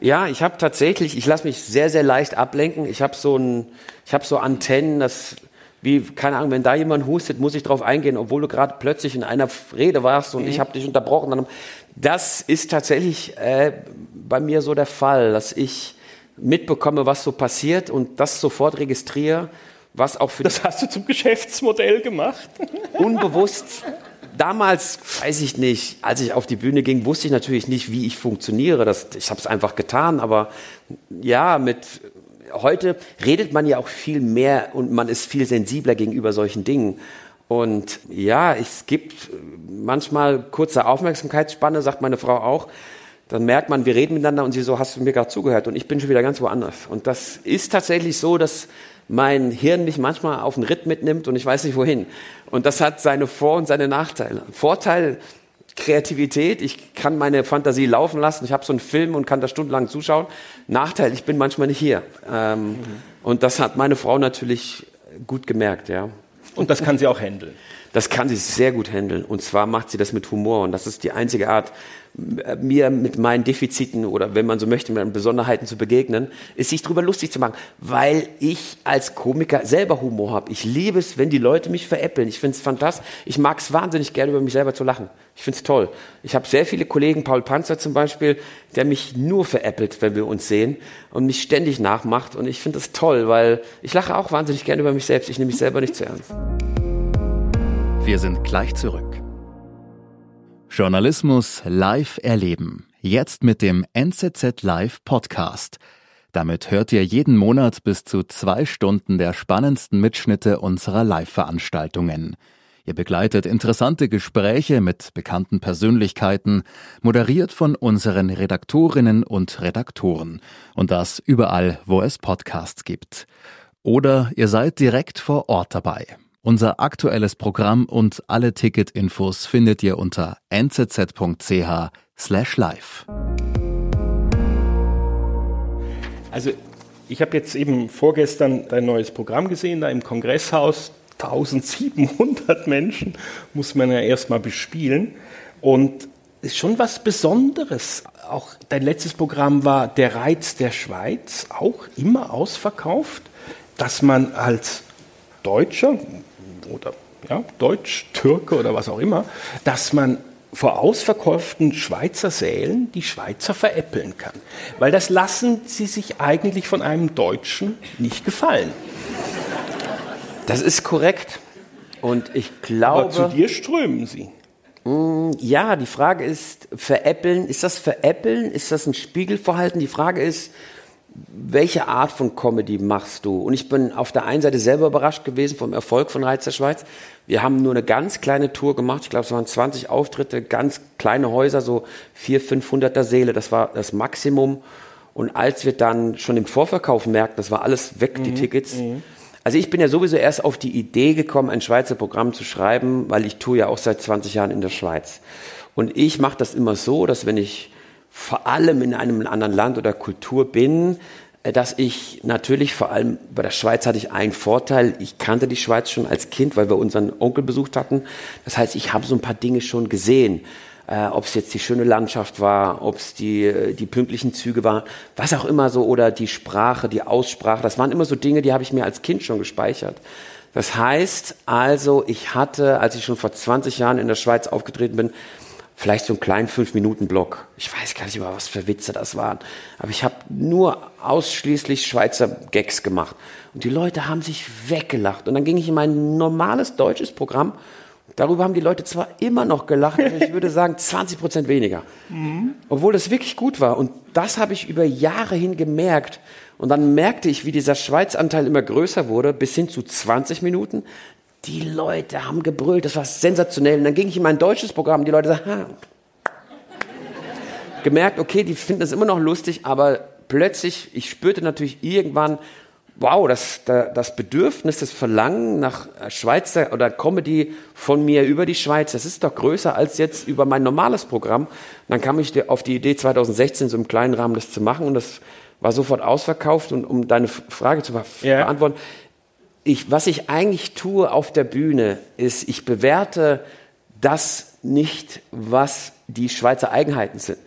ja, ich habe tatsächlich, ich lasse mich sehr, sehr leicht ablenken. Ich habe so, ein, ich so Antennen, das wie, keine Ahnung, wenn da jemand hustet, muss ich drauf eingehen, obwohl du gerade plötzlich in einer Rede warst und mhm. ich habe dich unterbrochen. Das ist tatsächlich äh, bei mir so der Fall, dass ich mitbekomme, was so passiert und das sofort registriere, was auch für Das hast du zum Geschäftsmodell gemacht? Unbewusst. Damals, weiß ich nicht, als ich auf die Bühne ging, wusste ich natürlich nicht, wie ich funktioniere. Das, ich habe es einfach getan, aber ja, mit heute redet man ja auch viel mehr und man ist viel sensibler gegenüber solchen Dingen. Und ja, es gibt manchmal kurze Aufmerksamkeitsspanne, sagt meine Frau auch. dann merkt man, wir reden miteinander und sie so, hast du mir gerade zugehört? Und ich bin schon wieder ganz woanders. Und das ist tatsächlich so, dass mein Hirn mich manchmal auf einen Ritt mitnimmt und ich weiß nicht wohin. Und das hat seine Vor- und seine Nachteile. Vorteil, Kreativität, ich kann meine Fantasie laufen lassen, ich habe so einen Film und kann da stundenlang zuschauen. Nachteil, ich bin manchmal nicht hier. Ähm, mhm. Und das hat meine Frau natürlich gut gemerkt, ja. Und das kann sie auch handeln. Das kann sie sehr gut handeln. Und zwar macht sie das mit Humor. Und das ist die einzige Art, mir mit meinen Defiziten oder wenn man so möchte, mit meinen Besonderheiten zu begegnen, ist sich darüber lustig zu machen, weil ich als Komiker selber Humor habe. Ich liebe es, wenn die Leute mich veräppeln. Ich finde es fantastisch. Ich mag es wahnsinnig gerne, über mich selber zu lachen. Ich finde es toll. Ich habe sehr viele Kollegen, Paul Panzer zum Beispiel, der mich nur veräppelt, wenn wir uns sehen und mich ständig nachmacht. Und ich finde das toll, weil ich lache auch wahnsinnig gerne über mich selbst. Ich nehme mich selber nicht zu ernst. Wir sind gleich zurück. Journalismus live erleben. Jetzt mit dem NZZ Live Podcast. Damit hört ihr jeden Monat bis zu zwei Stunden der spannendsten Mitschnitte unserer Live-Veranstaltungen. Ihr begleitet interessante Gespräche mit bekannten Persönlichkeiten, moderiert von unseren Redaktorinnen und Redaktoren. Und das überall, wo es Podcasts gibt. Oder ihr seid direkt vor Ort dabei. Unser aktuelles Programm und alle Ticketinfos findet ihr unter nzz.ch slash live. Also ich habe jetzt eben vorgestern dein neues Programm gesehen, da im Kongresshaus. 1700 Menschen muss man ja erstmal bespielen. Und ist schon was Besonderes. Auch dein letztes Programm war Der Reiz der Schweiz, auch immer ausverkauft, dass man als Deutscher, oder ja, Deutsch, Türke oder was auch immer, dass man vor ausverkauften Schweizer Sälen die Schweizer veräppeln kann. Weil das lassen sie sich eigentlich von einem Deutschen nicht gefallen. Das ist korrekt. Und ich glaube. Aber zu dir strömen sie. Mm, ja, die Frage ist, veräppeln, ist das veräppeln? Ist das ein Spiegelverhalten? Die Frage ist, welche Art von Comedy machst du? Und ich bin auf der einen Seite selber überrascht gewesen vom Erfolg von Reiz der Schweiz. Wir haben nur eine ganz kleine Tour gemacht. Ich glaube, es waren 20 Auftritte, ganz kleine Häuser, so 400, 500er Seele. Das war das Maximum. Und als wir dann schon im Vorverkauf merkten, das war alles weg, mhm. die Tickets. Mhm. Also ich bin ja sowieso erst auf die Idee gekommen, ein Schweizer Programm zu schreiben, weil ich tue ja auch seit 20 Jahren in der Schweiz. Und ich mache das immer so, dass wenn ich vor allem in einem anderen Land oder Kultur bin, äh, dass ich natürlich vor allem bei der Schweiz hatte ich einen Vorteil. Ich kannte die Schweiz schon als Kind, weil wir unseren Onkel besucht hatten. Das heißt, ich habe so ein paar Dinge schon gesehen. Äh, ob es jetzt die schöne Landschaft war, ob es die, äh, die pünktlichen Züge waren, was auch immer so, oder die Sprache, die Aussprache. Das waren immer so Dinge, die habe ich mir als Kind schon gespeichert. Das heißt also, ich hatte, als ich schon vor 20 Jahren in der Schweiz aufgetreten bin, vielleicht so einen kleinen Fünf-Minuten-Block. Ich weiß gar nicht mehr, was für Witze das waren. Aber ich habe nur ausschließlich Schweizer Gags gemacht. Und die Leute haben sich weggelacht. Und dann ging ich in mein normales deutsches Programm. Darüber haben die Leute zwar immer noch gelacht, aber ich würde sagen 20 Prozent weniger. Mhm. Obwohl das wirklich gut war. Und das habe ich über Jahre hin gemerkt. Und dann merkte ich, wie dieser Schweizanteil immer größer wurde, bis hin zu 20 Minuten. Die Leute haben gebrüllt, das war sensationell. Und dann ging ich in mein deutsches Programm, die Leute sagten, ha. Gemerkt, okay, die finden das immer noch lustig, aber plötzlich, ich spürte natürlich irgendwann, wow, das, das Bedürfnis, das Verlangen nach Schweizer oder Comedy von mir über die Schweiz, das ist doch größer als jetzt über mein normales Programm. Und dann kam ich auf die Idee 2016 so im kleinen Rahmen das zu machen und das war sofort ausverkauft. Und um deine Frage zu beantworten, ja ich, was ich eigentlich tue auf der Bühne, ist, ich bewerte das nicht, was die Schweizer Eigenheiten sind.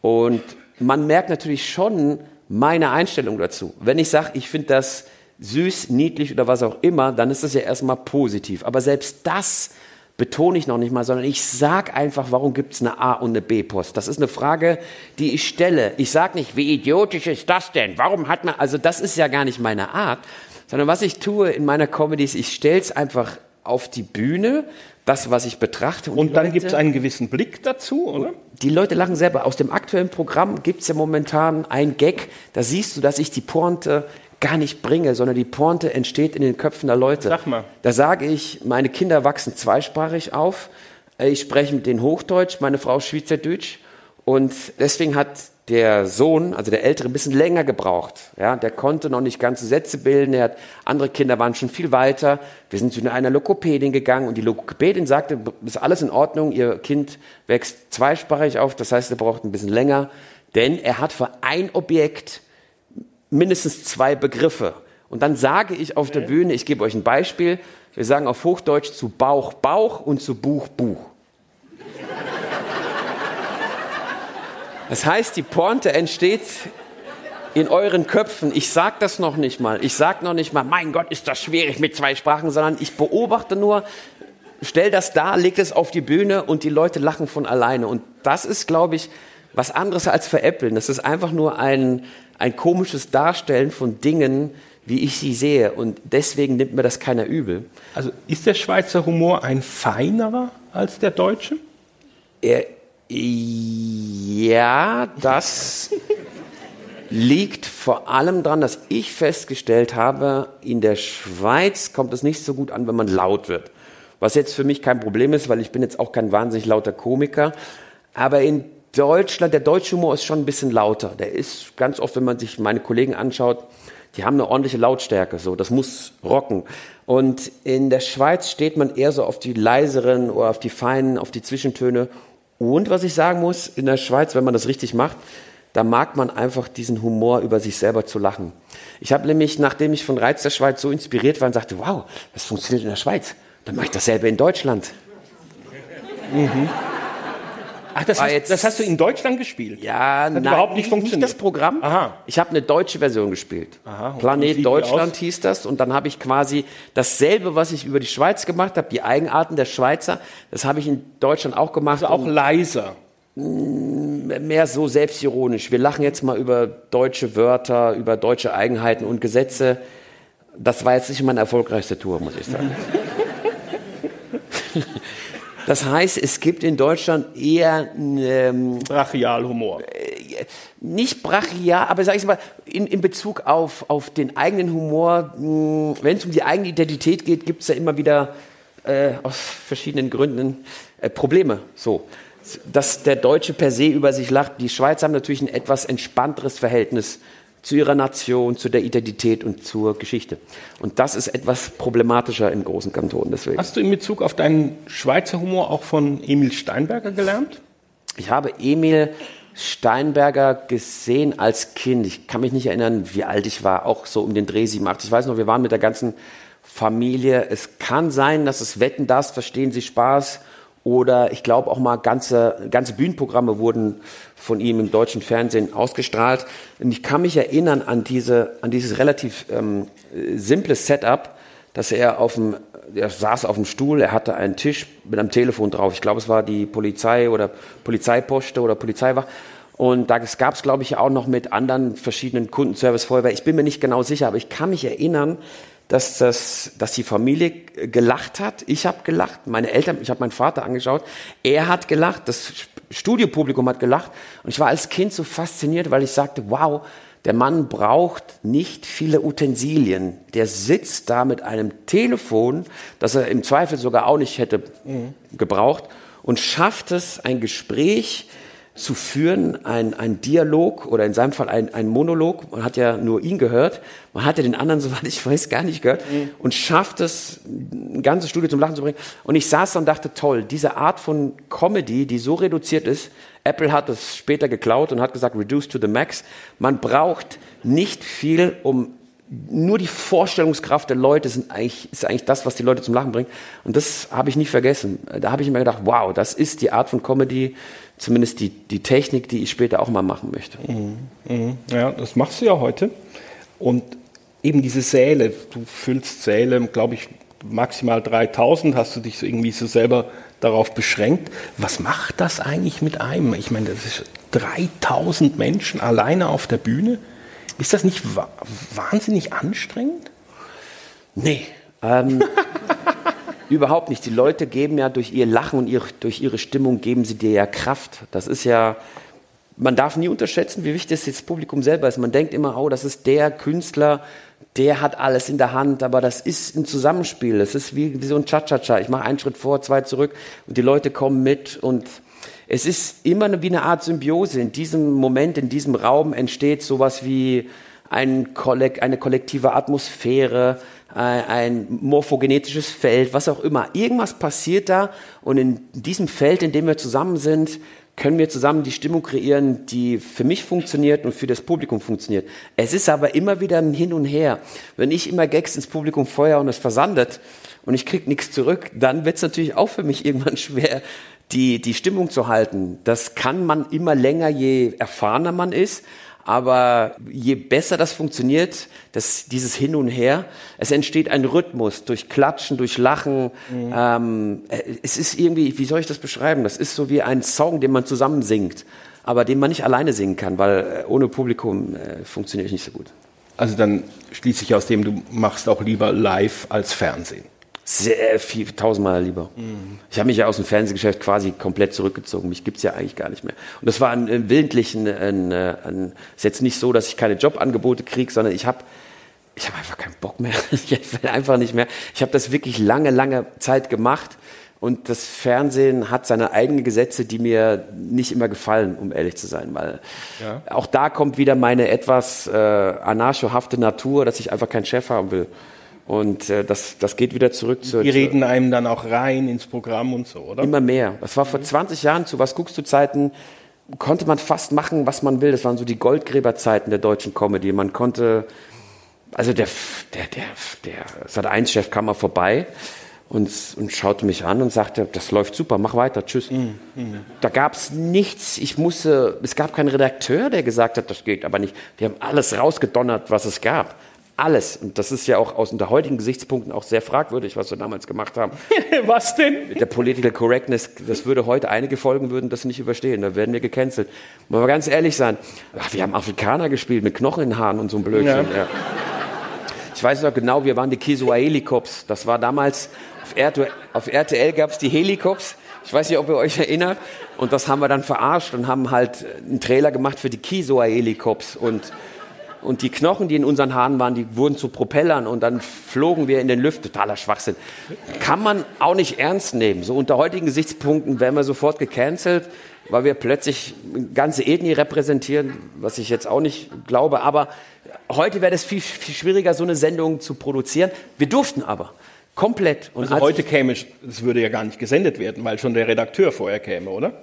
Und man merkt natürlich schon meine Einstellung dazu. Wenn ich sage, ich finde das süß, niedlich oder was auch immer, dann ist das ja erstmal positiv. Aber selbst das betone ich noch nicht mal, sondern ich sage einfach, warum gibt es eine A- und eine B-Post? Das ist eine Frage, die ich stelle. Ich sage nicht, wie idiotisch ist das denn? Warum hat man, also das ist ja gar nicht meine Art, sondern was ich tue in meiner Comedy ist, ich stelle es einfach auf die Bühne, das, was ich betrachte. Und, und dann gibt es einen gewissen Blick dazu, oder? Die Leute lachen selber. Aus dem aktuellen Programm gibt es ja momentan ein Gag, da siehst du, dass ich die Pointe gar nicht bringe, sondern die Pointe entsteht in den Köpfen der Leute. Sag mal. Da sage ich, meine Kinder wachsen zweisprachig auf. Ich spreche mit denen Hochdeutsch, meine Frau Schweizerdeutsch Und deswegen hat der Sohn, also der Ältere, ein bisschen länger gebraucht. Ja, der konnte noch nicht ganze Sätze bilden. Er hat, andere Kinder waren schon viel weiter. Wir sind zu einer Lokopädin gegangen und die Lokopädin sagte, ist alles in Ordnung, ihr Kind wächst zweisprachig auf, das heißt, er braucht ein bisschen länger, denn er hat für ein Objekt mindestens zwei Begriffe. Und dann sage ich auf der Bühne, ich gebe euch ein Beispiel, wir sagen auf Hochdeutsch zu Bauch Bauch und zu Buch Buch. Das heißt, die Pointe entsteht in euren Köpfen. Ich sage das noch nicht mal. Ich sage noch nicht mal, mein Gott, ist das schwierig mit zwei Sprachen, sondern ich beobachte nur, stell das da, leg es auf die Bühne und die Leute lachen von alleine. Und das ist, glaube ich, was anderes als veräppeln. Das ist einfach nur ein, ein komisches Darstellen von Dingen, wie ich sie sehe. Und deswegen nimmt mir das keiner übel. Also ist der Schweizer Humor ein feinerer als der deutsche? Er ja, das liegt vor allem daran, dass ich festgestellt habe, in der Schweiz kommt es nicht so gut an, wenn man laut wird. Was jetzt für mich kein Problem ist, weil ich bin jetzt auch kein wahnsinnig lauter Komiker. Aber in Deutschland, der deutsche Humor ist schon ein bisschen lauter. Der ist ganz oft, wenn man sich meine Kollegen anschaut, die haben eine ordentliche Lautstärke, so, das muss rocken. Und in der Schweiz steht man eher so auf die leiseren oder auf die feinen, auf die Zwischentöne und was ich sagen muss, in der Schweiz, wenn man das richtig macht, da mag man einfach diesen Humor über sich selber zu lachen. Ich habe nämlich, nachdem ich von Reiz der Schweiz so inspiriert war und sagte, wow, das funktioniert in der Schweiz, dann mache ich dasselbe in Deutschland. Mhm. Ach, das hast, das hast, du in Deutschland gespielt? Ja, hat nein, überhaupt nicht funktioniert. Nicht das Programm. Aha. Ich habe eine deutsche Version gespielt. Aha, Planet Deutschland hieß das und dann habe ich quasi dasselbe, was ich über die Schweiz gemacht habe, die Eigenarten der Schweizer, das habe ich in Deutschland auch gemacht. Also auch leiser. Mm, mehr so selbstironisch. Wir lachen jetzt mal über deutsche Wörter, über deutsche Eigenheiten und Gesetze. Das war jetzt nicht meine erfolgreichste Tour, muss ich sagen. Das heißt, es gibt in Deutschland eher ähm, Brachialhumor. Äh, nicht brachial, aber sag ich mal, in, in Bezug auf, auf den eigenen Humor, wenn es um die eigene Identität geht, gibt es ja immer wieder äh, aus verschiedenen Gründen äh, Probleme. So. Dass der Deutsche per se über sich lacht. Die Schweizer haben natürlich ein etwas entspannteres Verhältnis zu ihrer Nation, zu der Identität und zur Geschichte. Und das ist etwas problematischer im großen Kanton. Deswegen. Hast du in Bezug auf deinen Schweizer Humor auch von Emil Steinberger gelernt? Ich habe Emil Steinberger gesehen als Kind. Ich kann mich nicht erinnern, wie alt ich war, auch so um den Dreh 87. Ich weiß noch, wir waren mit der ganzen Familie. Es kann sein, dass es Wetten das, verstehen Sie Spaß oder ich glaube auch mal ganze, ganze Bühnenprogramme wurden von ihm im deutschen Fernsehen ausgestrahlt. Und ich kann mich erinnern an, diese, an dieses relativ ähm, simple Setup, dass er auf dem, er saß auf dem Stuhl, er hatte einen Tisch mit einem Telefon drauf. Ich glaube, es war die Polizei oder Polizeiposte oder Polizeiwach. Und da gab es, glaube ich, auch noch mit anderen verschiedenen Kundenservice Feuerwehr. Ich bin mir nicht genau sicher, aber ich kann mich erinnern, dass, das, dass die Familie gelacht hat. Ich habe gelacht, meine Eltern, ich habe meinen Vater angeschaut. Er hat gelacht, das Studiopublikum hat gelacht. Und ich war als Kind so fasziniert, weil ich sagte, wow, der Mann braucht nicht viele Utensilien. Der sitzt da mit einem Telefon, das er im Zweifel sogar auch nicht hätte mhm. gebraucht, und schafft es, ein Gespräch zu führen, ein, ein Dialog oder in seinem Fall ein, ein Monolog. Man hat ja nur ihn gehört, man hat ja den anderen, soweit ich weiß, gar nicht gehört mhm. und schafft es, ein ganzes Studio zum Lachen zu bringen. Und ich saß da und dachte, toll, diese Art von Comedy, die so reduziert ist, Apple hat es später geklaut und hat gesagt, reduce to the max. Man braucht nicht viel, um nur die Vorstellungskraft der Leute sind eigentlich, ist eigentlich das, was die Leute zum Lachen bringt. Und das habe ich nie vergessen. Da habe ich mir gedacht, wow, das ist die Art von Comedy, zumindest die, die Technik, die ich später auch mal machen möchte. Mhm. Mhm. Ja, das machst du ja heute. Und eben diese Säle, du füllst Säle, glaube ich, maximal 3000, hast du dich so irgendwie so selber darauf beschränkt. Was macht das eigentlich mit einem? Ich meine, das ist 3000 Menschen alleine auf der Bühne. Ist das nicht wahnsinnig anstrengend? Nee. Ähm, Überhaupt nicht. Die Leute geben ja durch ihr Lachen und ihre, durch ihre Stimmung geben sie dir ja Kraft. Das ist ja, man darf nie unterschätzen, wie wichtig das Publikum selber ist. Man denkt immer, oh, das ist der Künstler, der hat alles in der Hand, aber das ist ein Zusammenspiel. Das ist wie, wie so ein Cha-Cha-Cha. Ich mache einen Schritt vor, zwei zurück und die Leute kommen mit und es ist immer wie eine Art Symbiose. In diesem Moment, in diesem Raum entsteht sowas wie ein Kollek eine kollektive Atmosphäre, ein, morphogenetisches Feld, was auch immer. Irgendwas passiert da und in diesem Feld, in dem wir zusammen sind, können wir zusammen die Stimmung kreieren, die für mich funktioniert und für das Publikum funktioniert. Es ist aber immer wieder ein Hin und Her. Wenn ich immer Gags ins Publikum feuer und es versandet und ich krieg nichts zurück, dann wird es natürlich auch für mich irgendwann schwer, die, die Stimmung zu halten. Das kann man immer länger, je erfahrener man ist. Aber je besser das funktioniert, das, dieses Hin und Her, es entsteht ein Rhythmus durch Klatschen, durch Lachen. Mhm. Ähm, es ist irgendwie, wie soll ich das beschreiben? Das ist so wie ein Song, den man zusammen singt, aber den man nicht alleine singen kann, weil äh, ohne Publikum äh, funktioniert nicht so gut. Also dann schließe ich aus dem, du machst auch lieber live als Fernsehen sehr viel, tausendmal lieber. Mhm. Ich habe mich ja aus dem Fernsehgeschäft quasi komplett zurückgezogen. Mich gibt's ja eigentlich gar nicht mehr. Und das war ein, ein willentlichen, ein, ein, ist jetzt nicht so, dass ich keine Jobangebote kriege, sondern ich habe ich hab einfach keinen Bock mehr. ich will einfach nicht mehr. Ich habe das wirklich lange, lange Zeit gemacht. Und das Fernsehen hat seine eigenen Gesetze, die mir nicht immer gefallen, um ehrlich zu sein, weil ja. auch da kommt wieder meine etwas äh, anarchohafte Natur, dass ich einfach keinen Chef haben will. Und äh, das, das geht wieder zurück zu. Die reden einem dann auch rein ins Programm und so, oder? Immer mehr. Das war vor 20 Jahren zu Was guckst du Zeiten, konnte man fast machen, was man will. Das waren so die Goldgräberzeiten der deutschen Comedy. Man konnte, also der, der, der, der Sat 1 Chef kam mal vorbei und, und schaute mich an und sagte, das läuft super, mach weiter, tschüss. Mm, mm. Da gab es nichts, ich musste, es gab keinen Redakteur, der gesagt hat, das geht aber nicht. Wir haben alles rausgedonnert, was es gab alles. Und das ist ja auch aus unter heutigen Gesichtspunkten auch sehr fragwürdig, was wir damals gemacht haben. was denn? Mit der Political Correctness, das würde heute einige Folgen würden das nicht überstehen. Da werden wir gecancelt. Wir ganz ehrlich sein. Ach, wir haben Afrikaner gespielt mit Knochen in den Haaren und so ein Blödsinn. Ja. Ja. Ich weiß noch genau, wir waren die Kiswahili Cops. Das war damals, auf RTL, auf RTL gab es die Helikops. Ich weiß nicht, ob ihr euch erinnert. Und das haben wir dann verarscht und haben halt einen Trailer gemacht für die Kiswahili Cops. Und und die Knochen, die in unseren Haaren waren, die wurden zu Propellern und dann flogen wir in den Lüft. Totaler Schwachsinn. Kann man auch nicht ernst nehmen. So unter heutigen Gesichtspunkten wären wir sofort gecancelt, weil wir plötzlich eine ganze Ethnie repräsentieren, was ich jetzt auch nicht glaube. Aber heute wäre es viel, viel schwieriger, so eine Sendung zu produzieren. Wir durften aber. Komplett. Und also heute käme, es würde ja gar nicht gesendet werden, weil schon der Redakteur vorher käme, oder?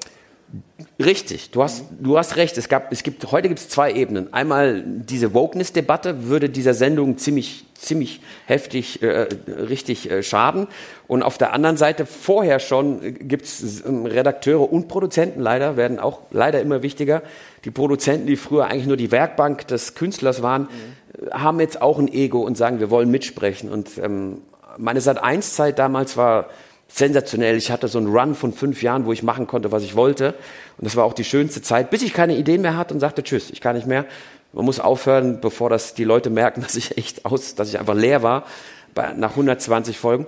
Richtig, du hast, du hast recht. Es gab, es gibt, heute gibt es zwei Ebenen. Einmal diese Wokeness-Debatte würde dieser Sendung ziemlich, ziemlich heftig, äh, richtig äh, schaden. Und auf der anderen Seite vorher schon gibt es ähm, Redakteure und Produzenten leider, werden auch leider immer wichtiger. Die Produzenten, die früher eigentlich nur die Werkbank des Künstlers waren, mhm. haben jetzt auch ein Ego und sagen, wir wollen mitsprechen. Und ähm, meine Sat-1-Zeit damals war sensationell. Ich hatte so einen Run von fünf Jahren, wo ich machen konnte, was ich wollte. Und das war auch die schönste Zeit, bis ich keine Ideen mehr hatte und sagte, tschüss, ich kann nicht mehr. Man muss aufhören, bevor das die Leute merken, dass ich echt aus, dass ich einfach leer war, bei, nach 120 Folgen.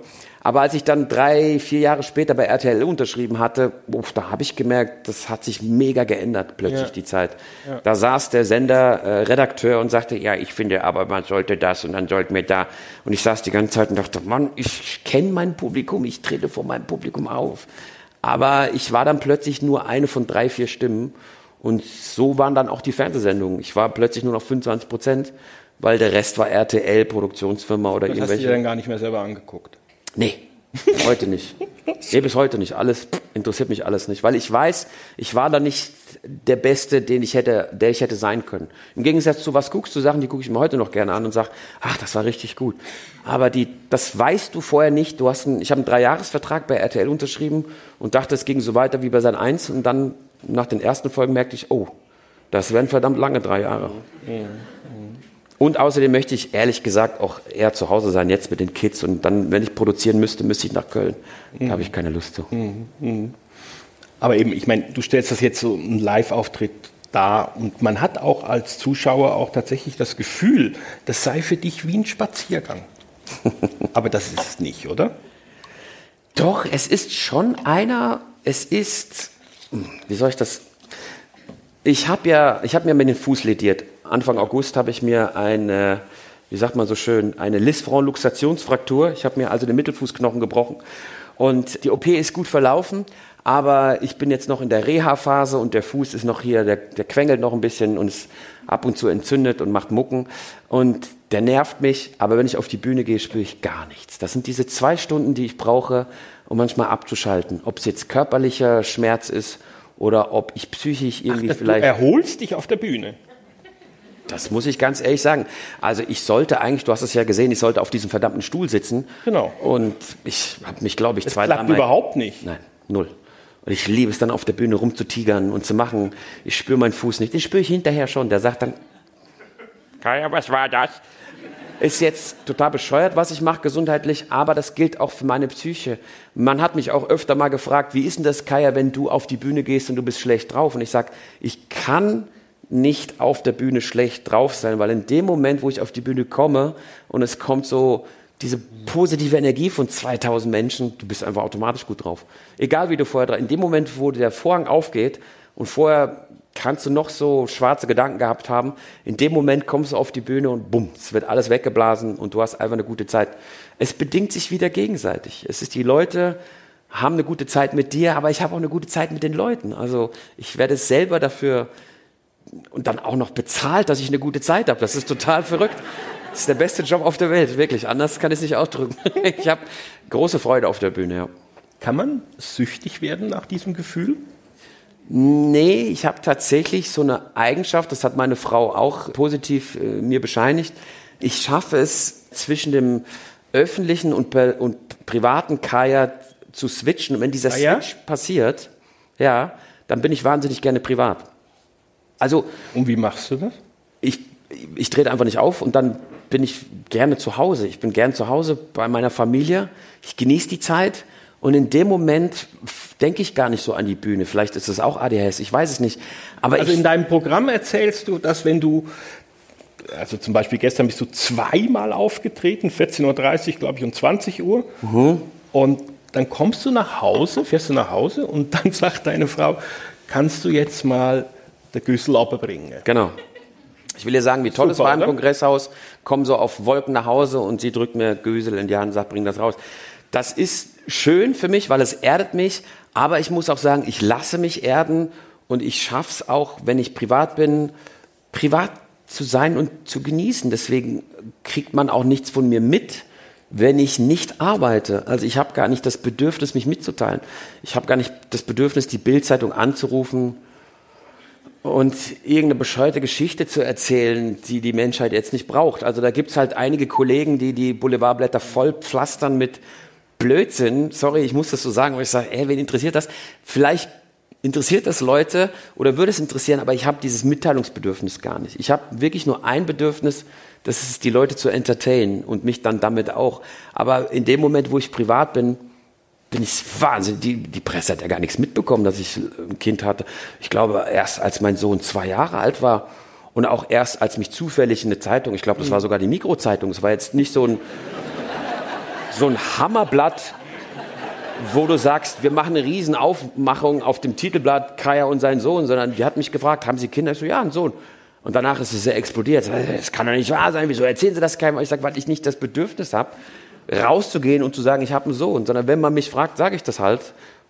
Aber als ich dann drei, vier Jahre später bei RTL unterschrieben hatte, uff, da habe ich gemerkt, das hat sich mega geändert plötzlich ja. die Zeit. Ja. Da saß der Sender äh, Redakteur und sagte, ja, ich finde aber man sollte das und dann sollten wir da. Und ich saß die ganze Zeit und dachte, Mann, ich kenne mein Publikum, ich trete vor meinem Publikum auf. Aber ich war dann plötzlich nur eine von drei, vier Stimmen. Und so waren dann auch die Fernsehsendungen. Ich war plötzlich nur noch 25 Prozent, weil der Rest war RTL, Produktionsfirma oder das irgendwelche. Hast du dir dann gar nicht mehr selber angeguckt? Nee, heute nicht. Nee, bis heute nicht. Alles interessiert mich alles nicht, weil ich weiß, ich war da nicht der Beste, den ich hätte, der ich hätte sein können. Im Gegensatz zu was guckst du Sachen, die gucke ich mir heute noch gerne an und sage, ach, das war richtig gut. Aber die, das weißt du vorher nicht. Du hast einen, ich habe einen Dreijahresvertrag bei RTL unterschrieben und dachte, es ging so weiter wie bei sein Eins und dann nach den ersten Folgen merkte ich, oh, das werden verdammt lange drei Jahre. Mhm. Und außerdem möchte ich ehrlich gesagt auch eher zu Hause sein, jetzt mit den Kids. Und dann, wenn ich produzieren müsste, müsste ich nach Köln. Da mhm. habe ich keine Lust zu. Mhm. mhm. Aber eben, ich meine, du stellst das jetzt so einen Live-Auftritt dar und man hat auch als Zuschauer auch tatsächlich das Gefühl, das sei für dich wie ein Spaziergang. Aber das ist es nicht, oder? Doch, es ist schon einer, es ist, hm, wie soll ich das? Ich habe ja, ich habe mir mit den Fuß lediert Anfang August habe ich mir eine, wie sagt man so schön, eine Lisfranc-Luxationsfraktur. Ich habe mir also den Mittelfußknochen gebrochen. Und die OP ist gut verlaufen, aber ich bin jetzt noch in der Reha-Phase und der Fuß ist noch hier, der, der quengelt noch ein bisschen und ist ab und zu entzündet und macht Mucken und der nervt mich, aber wenn ich auf die Bühne gehe, spüre ich gar nichts. Das sind diese zwei Stunden, die ich brauche, um manchmal abzuschalten. Ob es jetzt körperlicher Schmerz ist oder ob ich psychisch irgendwie Ach, vielleicht. Du erholst dich auf der Bühne. Das muss ich ganz ehrlich sagen. Also ich sollte eigentlich, du hast es ja gesehen, ich sollte auf diesem verdammten Stuhl sitzen. Genau. Und ich habe mich, glaube ich, das zwei, klappt dreimal... überhaupt nicht. Nein, null. Und ich liebe es dann auf der Bühne rumzutigern und zu machen. Ich spüre meinen Fuß nicht. Den spüre ich hinterher schon. Der sagt dann, Kaya, was war das? Ist jetzt total bescheuert, was ich mache gesundheitlich, aber das gilt auch für meine Psyche. Man hat mich auch öfter mal gefragt, wie ist denn das, Kaya, wenn du auf die Bühne gehst und du bist schlecht drauf? Und ich sage, ich kann nicht auf der Bühne schlecht drauf sein, weil in dem Moment, wo ich auf die Bühne komme und es kommt so diese positive Energie von 2000 Menschen, du bist einfach automatisch gut drauf. Egal wie du vorher drauf, in dem Moment, wo der Vorhang aufgeht und vorher kannst du noch so schwarze Gedanken gehabt haben. In dem Moment kommst du auf die Bühne und bumm, es wird alles weggeblasen und du hast einfach eine gute Zeit. Es bedingt sich wieder gegenseitig. Es ist die Leute haben eine gute Zeit mit dir, aber ich habe auch eine gute Zeit mit den Leuten. Also ich werde selber dafür und dann auch noch bezahlt, dass ich eine gute Zeit habe. Das ist total verrückt. Das ist der beste Job auf der Welt, wirklich. Anders kann ich es nicht ausdrücken. Ich habe große Freude auf der Bühne. Ja. Kann man süchtig werden nach diesem Gefühl? Nee, ich habe tatsächlich so eine Eigenschaft, das hat meine Frau auch positiv äh, mir bescheinigt. Ich schaffe es zwischen dem öffentlichen und, und privaten Kaya zu switchen. Und wenn dieser ah, ja? Switch passiert, ja, dann bin ich wahnsinnig gerne privat. Also. Und wie machst du das? Ich, ich trete einfach nicht auf und dann bin ich gerne zu Hause. Ich bin gern zu Hause bei meiner Familie. Ich genieße die Zeit. Und in dem Moment denke ich gar nicht so an die Bühne. Vielleicht ist es auch ADHS, ich weiß es nicht. Aber also in deinem Programm erzählst du, dass wenn du, also zum Beispiel gestern bist du zweimal aufgetreten, 14.30 Uhr, glaube ich, und 20 Uhr. Mhm. Und dann kommst du nach Hause, fährst du nach Hause und dann sagt deine Frau, kannst du jetzt mal der Güssel abbringen? Genau. Ich will dir sagen, wie toll Super, es war im oder? Kongresshaus. Komm so auf Wolken nach Hause und sie drückt mir Güsel in die Hand und sagt, bring das raus. Das ist schön für mich, weil es erdet mich. Aber ich muss auch sagen, ich lasse mich erden und ich schaffe es auch, wenn ich privat bin, privat zu sein und zu genießen. Deswegen kriegt man auch nichts von mir mit, wenn ich nicht arbeite. Also ich habe gar nicht das Bedürfnis, mich mitzuteilen. Ich habe gar nicht das Bedürfnis, die Bildzeitung anzurufen und irgendeine bescheuerte Geschichte zu erzählen, die die Menschheit jetzt nicht braucht. Also da gibt es halt einige Kollegen, die die Boulevardblätter voll pflastern mit Blödsinn, sorry, ich muss das so sagen, aber ich sage, ey, wen interessiert das? Vielleicht interessiert das Leute oder würde es interessieren, aber ich habe dieses Mitteilungsbedürfnis gar nicht. Ich habe wirklich nur ein Bedürfnis, das ist die Leute zu entertainen und mich dann damit auch. Aber in dem Moment, wo ich privat bin, bin ich wahnsinnig. Die, die Presse hat ja gar nichts mitbekommen, dass ich ein Kind hatte. Ich glaube, erst als mein Sohn zwei Jahre alt war und auch erst als mich zufällig in eine Zeitung, ich glaube, das war sogar die Mikrozeitung, es war jetzt nicht so ein so ein Hammerblatt, wo du sagst, wir machen eine Riesenaufmachung auf dem Titelblatt Kaya und sein Sohn, sondern die hat mich gefragt, haben Sie Kinder? Ich so, ja, einen Sohn. Und danach ist es sehr explodiert. Das kann doch nicht wahr sein. Wieso erzählen Sie das keinem? Ich sage, weil ich nicht das Bedürfnis habe, rauszugehen und zu sagen, ich habe einen Sohn, sondern wenn man mich fragt, sage ich das halt.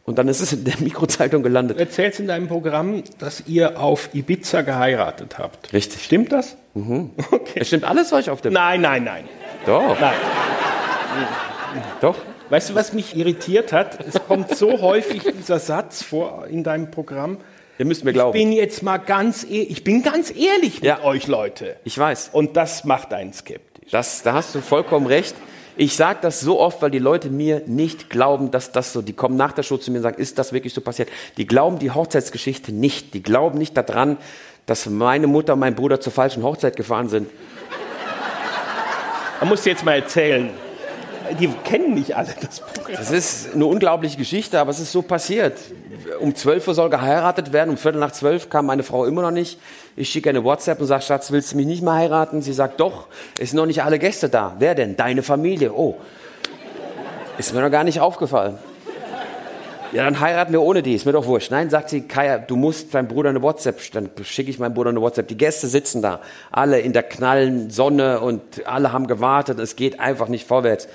Und dann ist es in der Mikrozeitung gelandet. Du erzählst in deinem Programm, dass ihr auf Ibiza geheiratet habt. Richtig. Stimmt das? Mhm. Okay. Es stimmt alles, was ich auf dem. Nein, nein, nein. Doch. Nein. Doch. Weißt du, was mich irritiert hat? Es kommt so häufig dieser Satz vor in deinem Programm. Ihr müsst mir glauben. Ich bin jetzt mal ganz, e ich bin ganz ehrlich mit ja. euch, Leute. Ich weiß. Und das macht einen skeptisch. Das, da hast du vollkommen recht. Ich sage das so oft, weil die Leute mir nicht glauben, dass das so, die kommen nach der Show zu mir und sagen, ist das wirklich so passiert? Die glauben die Hochzeitsgeschichte nicht. Die glauben nicht daran, dass meine Mutter und mein Bruder zur falschen Hochzeit gefahren sind. Man muss jetzt mal erzählen die kennen nicht alle das Programm. Das ist eine unglaubliche Geschichte, aber es ist so passiert. Um 12 Uhr soll geheiratet werden, um Viertel nach zwölf kam meine Frau immer noch nicht. Ich schicke eine WhatsApp und sage, Schatz, willst du mich nicht mehr heiraten? Sie sagt, doch, es sind noch nicht alle Gäste da. Wer denn? Deine Familie. Oh, ist mir noch gar nicht aufgefallen. Ja, dann heiraten wir ohne die, ist mir doch wurscht. Nein, sagt sie, Kaya, du musst deinem Bruder eine WhatsApp, dann schicke ich meinem Bruder eine WhatsApp. Die Gäste sitzen da, alle in der knallen Sonne und alle haben gewartet, es geht einfach nicht vorwärts.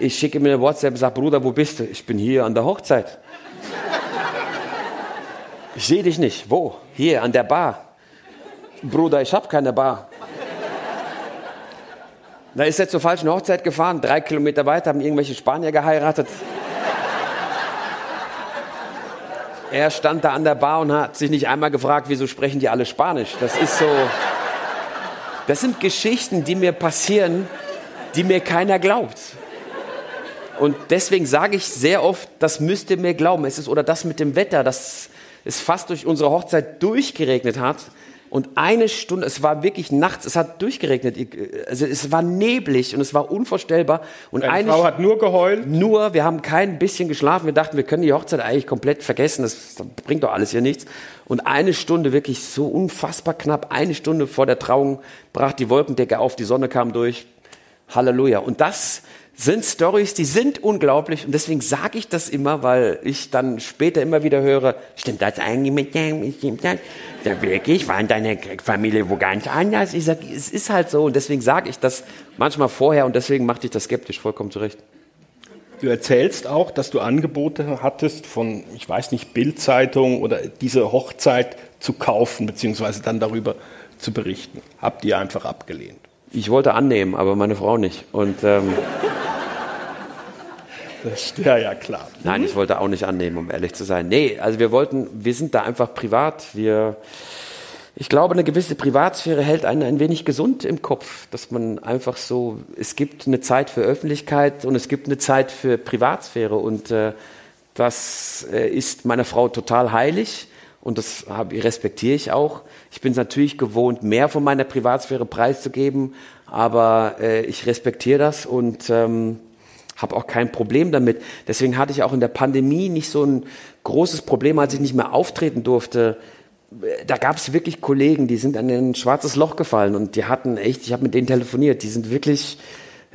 Ich schicke mir eine WhatsApp und sage, Bruder, wo bist du? Ich bin hier an der Hochzeit. Ich sehe dich nicht. Wo? Hier, an der Bar. Bruder, ich habe keine Bar. Da ist er zur falschen Hochzeit gefahren. Drei Kilometer weiter haben irgendwelche Spanier geheiratet. Er stand da an der Bar und hat sich nicht einmal gefragt, wieso sprechen die alle Spanisch. Das ist so. Das sind Geschichten, die mir passieren, die mir keiner glaubt. Und deswegen sage ich sehr oft, das müsst ihr mir glauben. Es ist oder das mit dem Wetter, dass es fast durch unsere Hochzeit durchgeregnet hat. Und eine Stunde, es war wirklich nachts, es hat durchgeregnet, also es war neblig und es war unvorstellbar. Und Deine eine Frau hat nur geheult? Nur, wir haben kein bisschen geschlafen. Wir dachten, wir können die Hochzeit eigentlich komplett vergessen, das, das bringt doch alles hier nichts. Und eine Stunde, wirklich so unfassbar knapp, eine Stunde vor der Trauung brach die Wolkendecke auf, die Sonne kam durch. Halleluja. Und das sind Stories, die sind unglaublich und deswegen sage ich das immer, weil ich dann später immer wieder höre, stimmt das eigentlich mit dem, stimmt das? Ja, wirklich, war in deiner Familie wo ganz anders? Ich sage, es ist halt so und deswegen sage ich das manchmal vorher und deswegen machte ich das skeptisch, vollkommen zurecht. Du erzählst auch, dass du Angebote hattest von, ich weiß nicht, Bildzeitung oder diese Hochzeit zu kaufen, beziehungsweise dann darüber zu berichten. Habt ihr einfach abgelehnt? Ich wollte annehmen, aber meine Frau nicht. Und ähm, das, ja, ja, klar. Nein, ich wollte auch nicht annehmen, um ehrlich zu sein. Nee, also wir wollten, wir sind da einfach privat. Wir, ich glaube, eine gewisse Privatsphäre hält einen ein wenig gesund im Kopf, dass man einfach so, es gibt eine Zeit für Öffentlichkeit und es gibt eine Zeit für Privatsphäre und äh, das äh, ist meiner Frau total heilig und das hab, respektiere ich auch. Ich bin es natürlich gewohnt, mehr von meiner Privatsphäre preiszugeben, aber äh, ich respektiere das und ähm, habe auch kein Problem damit. Deswegen hatte ich auch in der Pandemie nicht so ein großes Problem, als ich nicht mehr auftreten durfte. Da gab es wirklich Kollegen, die sind an ein schwarzes Loch gefallen und die hatten echt, ich habe mit denen telefoniert, die sind wirklich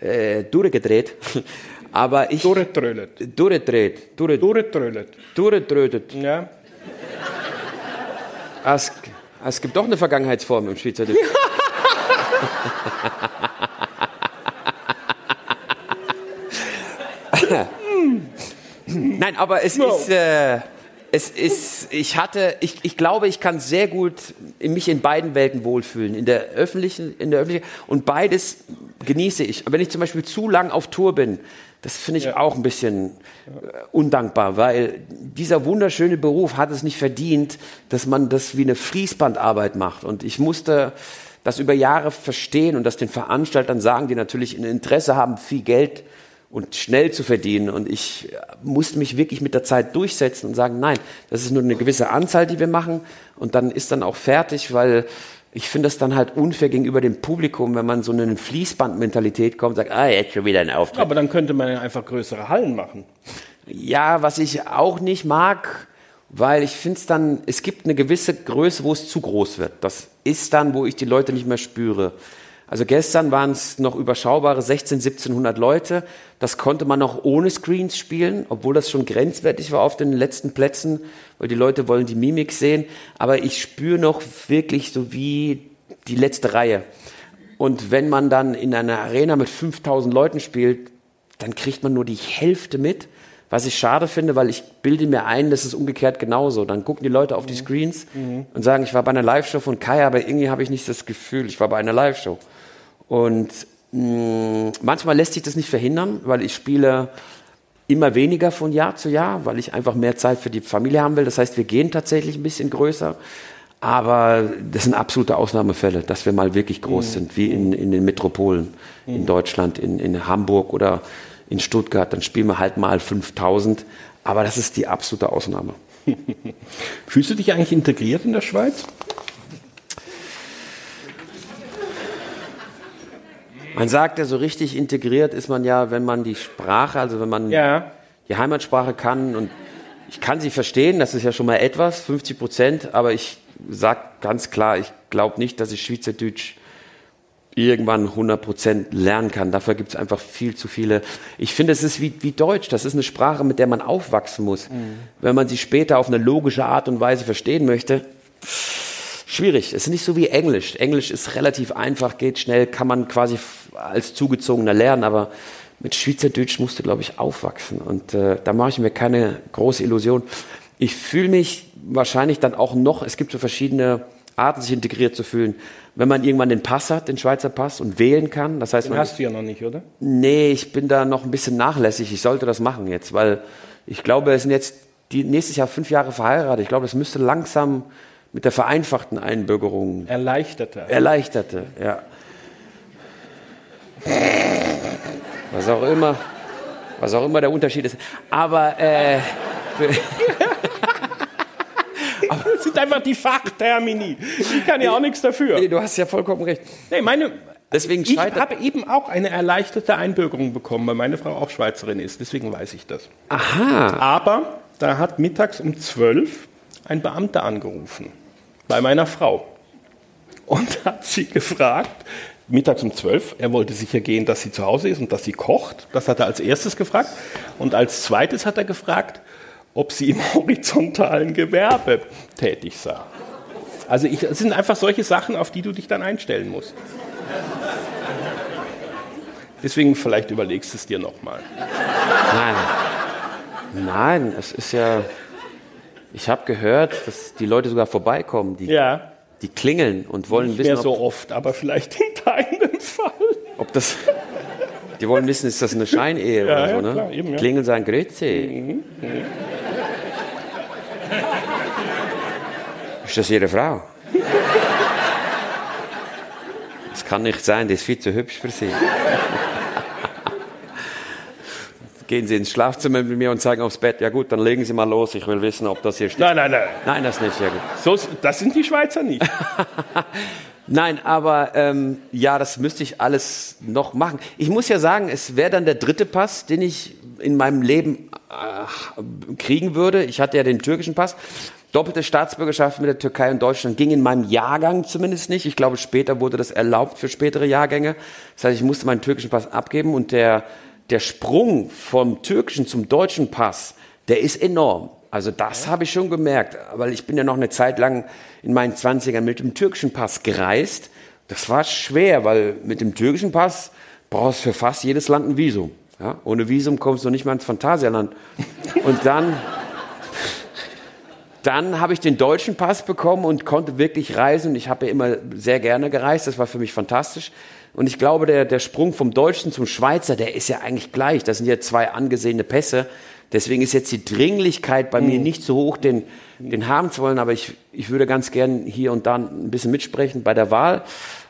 äh, durchgedreht. Aber ich. Durchtrölet. Durchgedreht. Durchtrölet. Durchtrötet. Ja. Es, es gibt doch eine Vergangenheitsform im Schweizerdeutsch. Nein, aber es no. ist, äh, es ist, ich hatte, ich, ich glaube, ich kann sehr gut mich in beiden Welten wohlfühlen, in der öffentlichen, in der öffentlichen und beides genieße ich. Wenn ich zum Beispiel zu lang auf Tour bin, das finde ich ja. auch ein bisschen äh, undankbar, weil dieser wunderschöne Beruf hat es nicht verdient, dass man das wie eine Fließbandarbeit macht. Und ich musste das über Jahre verstehen und das den Veranstaltern sagen, die natürlich ein Interesse haben, viel Geld und schnell zu verdienen. Und ich musste mich wirklich mit der Zeit durchsetzen und sagen, nein, das ist nur eine gewisse Anzahl, die wir machen. Und dann ist dann auch fertig, weil ich finde das dann halt unfair gegenüber dem Publikum, wenn man so eine Fließbandmentalität kommt und sagt, ah, jetzt schon wieder ein Auftritt. Aber dann könnte man ja einfach größere Hallen machen. Ja, was ich auch nicht mag, weil ich finde es dann, es gibt eine gewisse Größe, wo es zu groß wird. Das ist dann, wo ich die Leute nicht mehr spüre. Also gestern waren es noch überschaubare 16, 1700 Leute. Das konnte man noch ohne Screens spielen, obwohl das schon grenzwertig war auf den letzten Plätzen, weil die Leute wollen die Mimik sehen. Aber ich spüre noch wirklich so wie die letzte Reihe. Und wenn man dann in einer Arena mit 5000 Leuten spielt, dann kriegt man nur die Hälfte mit. Was ich schade finde, weil ich bilde mir ein, das ist umgekehrt genauso. Dann gucken die Leute auf die Screens mhm. und sagen, ich war bei einer Live-Show von Kai, aber irgendwie habe ich nicht das Gefühl, ich war bei einer Live-Show. Und mh, mm, manchmal lässt sich das nicht verhindern, weil ich spiele immer weniger von Jahr zu Jahr, weil ich einfach mehr Zeit für die Familie haben will. Das heißt, wir gehen tatsächlich ein bisschen größer. Aber das sind absolute Ausnahmefälle, dass wir mal wirklich groß mhm. sind, wie in, in den Metropolen mhm. in Deutschland, in, in Hamburg oder in Stuttgart. Dann spielen wir halt mal 5000. Aber das ist die absolute Ausnahme. Fühlst du dich eigentlich integriert in der Schweiz? Man sagt ja, so richtig integriert ist man ja, wenn man die Sprache, also wenn man ja. die Heimatsprache kann und ich kann sie verstehen, das ist ja schon mal etwas, 50 Prozent, aber ich sage ganz klar, ich glaube nicht, dass ich Schweizerdeutsch irgendwann 100 Prozent lernen kann. Dafür gibt es einfach viel zu viele. Ich finde, es ist wie, wie Deutsch. Das ist eine Sprache, mit der man aufwachsen muss. Mhm. Wenn man sie später auf eine logische Art und Weise verstehen möchte, schwierig. Es ist nicht so wie Englisch. Englisch ist relativ einfach, geht schnell, kann man quasi als Zugezogener lernen, aber mit Schweizerdeutsch musst du, glaube ich, aufwachsen. Und äh, da mache ich mir keine große Illusion. Ich fühle mich wahrscheinlich dann auch noch, es gibt so verschiedene Arten, sich integriert zu fühlen. Wenn man irgendwann den Pass hat, den Schweizer Pass, und wählen kann, das heißt, Den man, hast du ja noch nicht, oder? nee, ich bin da noch ein bisschen nachlässig. Ich sollte das machen jetzt, weil ich glaube, wir sind jetzt die, nächstes Jahr fünf Jahre verheiratet. Ich glaube, das müsste langsam mit der vereinfachten Einbürgerung Erleichterter. erleichterte, ja. Was auch immer, was auch immer der Unterschied ist. Aber äh, Das sind einfach die Fachtermini. Ich kann ja auch nichts dafür. nee, du hast ja vollkommen recht. Nee, meine, Deswegen ich habe eben auch eine erleichterte Einbürgerung bekommen, weil meine Frau auch Schweizerin ist. Deswegen weiß ich das. Aha. Aber da hat mittags um 12 ein Beamter angerufen bei meiner Frau und hat sie gefragt, mittags um 12, er wollte sicher gehen, dass sie zu Hause ist und dass sie kocht. Das hat er als erstes gefragt. Und als zweites hat er gefragt, ob sie im horizontalen Gewerbe tätig sei. Also es sind einfach solche Sachen, auf die du dich dann einstellen musst. Deswegen vielleicht überlegst du es dir nochmal. Nein. Nein, es ist ja. Ich habe gehört, dass die Leute sogar vorbeikommen, die, Ja, die klingeln und wollen nicht wissen, mehr ob, so oft, aber vielleicht in deinem Fall. ob das. Die wollen wissen, ist das eine Scheinehe oder Ja, so, ja, ne? klar, eben. Klingeln sagen Grüezi. Ist das Ihre Frau? Das kann nicht sein, die ist viel zu hübsch für Sie. Gehen Sie ins Schlafzimmer mit mir und zeigen aufs Bett. Ja gut, dann legen Sie mal los. Ich will wissen, ob das hier stimmt. Nein, nein, nein. Nein, das nicht. Ja gut. So, das sind die Schweizer nicht. Nein, aber ähm, ja, das müsste ich alles noch machen. Ich muss ja sagen, es wäre dann der dritte Pass, den ich in meinem Leben äh, kriegen würde. Ich hatte ja den türkischen Pass. Doppelte Staatsbürgerschaft mit der Türkei und Deutschland ging in meinem Jahrgang zumindest nicht. Ich glaube, später wurde das erlaubt für spätere Jahrgänge. Das heißt, ich musste meinen türkischen Pass abgeben und der, der Sprung vom türkischen zum deutschen Pass, der ist enorm. Also das habe ich schon gemerkt, weil ich bin ja noch eine Zeit lang in meinen 20ern mit dem türkischen Pass gereist. Das war schwer, weil mit dem türkischen Pass brauchst du für fast jedes Land ein Visum. Ja? Ohne Visum kommst du nicht mal ins Phantasialand. Und dann, dann habe ich den deutschen Pass bekommen und konnte wirklich reisen. Und ich habe ja immer sehr gerne gereist. Das war für mich fantastisch. Und ich glaube, der, der Sprung vom Deutschen zum Schweizer, der ist ja eigentlich gleich. Das sind ja zwei angesehene Pässe. Deswegen ist jetzt die Dringlichkeit bei mir nicht so hoch, den, den haben zu wollen. Aber ich, ich würde ganz gern hier und da ein bisschen mitsprechen bei der Wahl.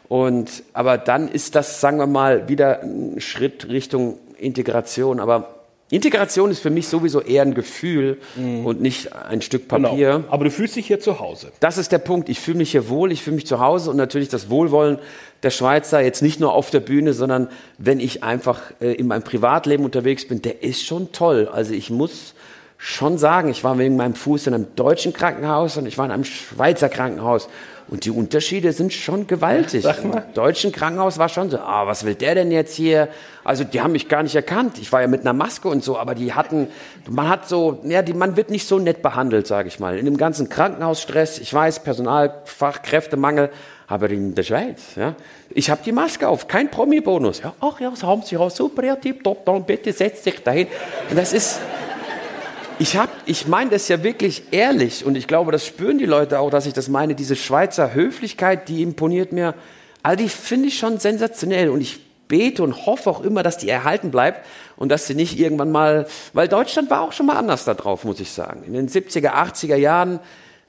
Und, aber dann ist das, sagen wir mal, wieder ein Schritt Richtung Integration. Aber Integration ist für mich sowieso eher ein Gefühl und nicht ein Stück Papier. Genau. Aber du fühlst dich hier zu Hause. Das ist der Punkt. Ich fühle mich hier wohl, ich fühle mich zu Hause und natürlich das Wohlwollen der Schweizer, jetzt nicht nur auf der Bühne, sondern wenn ich einfach äh, in meinem Privatleben unterwegs bin, der ist schon toll. Also ich muss schon sagen, ich war wegen meinem Fuß in einem deutschen Krankenhaus und ich war in einem Schweizer Krankenhaus. Und die Unterschiede sind schon gewaltig. Im deutschen Krankenhaus war schon so, ah, was will der denn jetzt hier? Also die haben mich gar nicht erkannt. Ich war ja mit einer Maske und so, aber die hatten, man hat so, ja, die, man wird nicht so nett behandelt, sage ich mal. In dem ganzen Krankenhausstress, ich weiß, Personalfachkräftemangel, aber in der Schweiz, ja, ich habe die Maske auf, kein Promi-Bonus. Ja, ach ja, das haben Sie ja super, ja, tipptopp, dann bitte setz dich dahin. Und das ist, ich hab, ich meine das ja wirklich ehrlich und ich glaube, das spüren die Leute auch, dass ich das meine. Diese Schweizer Höflichkeit, die imponiert mir. All die finde ich schon sensationell und ich bete und hoffe auch immer, dass die erhalten bleibt und dass sie nicht irgendwann mal, weil Deutschland war auch schon mal anders da drauf, muss ich sagen. In den 70er, 80er Jahren,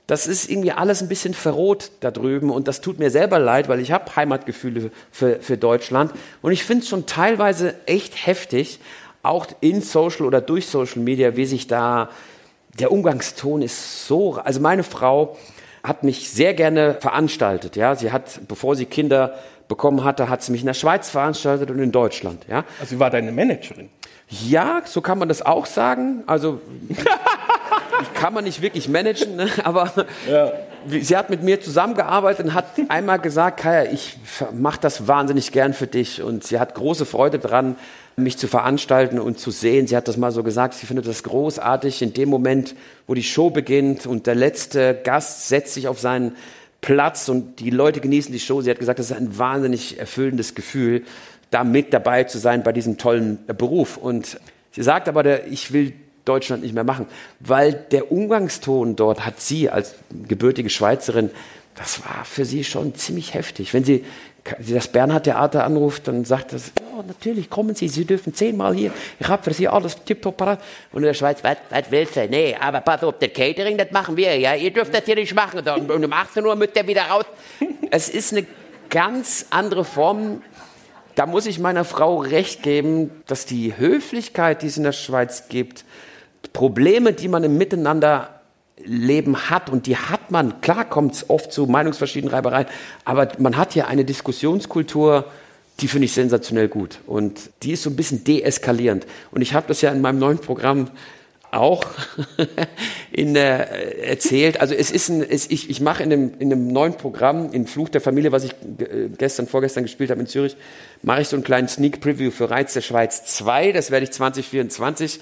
das ist irgendwie alles ein bisschen verroht da drüben und das tut mir selber leid, weil ich habe Heimatgefühle für, für Deutschland und ich finde es schon teilweise echt heftig, auch in Social oder durch Social Media, wie sich da der Umgangston ist so. Also meine Frau hat mich sehr gerne veranstaltet. Ja, sie hat, bevor sie Kinder bekommen hatte, hat sie mich in der Schweiz veranstaltet und in Deutschland. Ja, Also sie war deine Managerin. ja, so kann man das auch sagen. Also kann man nicht wirklich managen, ne? aber wie- sie hat mit mir zusammengearbeitet und hat einmal gesagt, Kaya, ich mache das wahnsinnig gern für dich und sie hat große Freude dran, mich zu veranstalten und zu sehen. Sie hat das mal so gesagt, sie findet das großartig in dem Moment, wo die Show beginnt und der letzte Gast setzt sich auf seinen Platz und die Leute genießen die Show. Sie hat gesagt, das ist ein wahnsinnig erfüllendes Gefühl, da mit dabei zu sein bei diesem tollen Beruf. Und sie sagt aber, ich will Deutschland nicht mehr machen, weil der Umgangston dort hat sie als gebürtige Schweizerin, das war für sie schon ziemlich heftig. Wenn sie das Bernhard-Theater anruft, dann sagt das, ja, natürlich, kommen Sie, Sie dürfen zehnmal hier, ich habe für Sie alles tiptop parat. Und in der Schweiz, was, willst du? Nee, aber pass auf, der Catering, das machen wir, ja, ihr dürft das hier nicht machen. Und um 18 Uhr müsst ihr wieder raus. Es ist eine ganz andere Form. Da muss ich meiner Frau recht geben, dass die Höflichkeit, die es in der Schweiz gibt, Probleme, die man im Miteinander Leben hat und die hat man, klar kommt es oft zu Meinungsverschiedenreibereien, aber man hat hier eine Diskussionskultur, die finde ich sensationell gut und die ist so ein bisschen deeskalierend und ich habe das ja in meinem neuen Programm auch in, äh, erzählt. Also es ist ein, es, ich, ich mache in einem, in einem neuen Programm, in Fluch der Familie, was ich äh, gestern, vorgestern gespielt habe in Zürich, mache ich so einen kleinen Sneak Preview für Reiz der Schweiz 2. Das werde ich 2024 äh,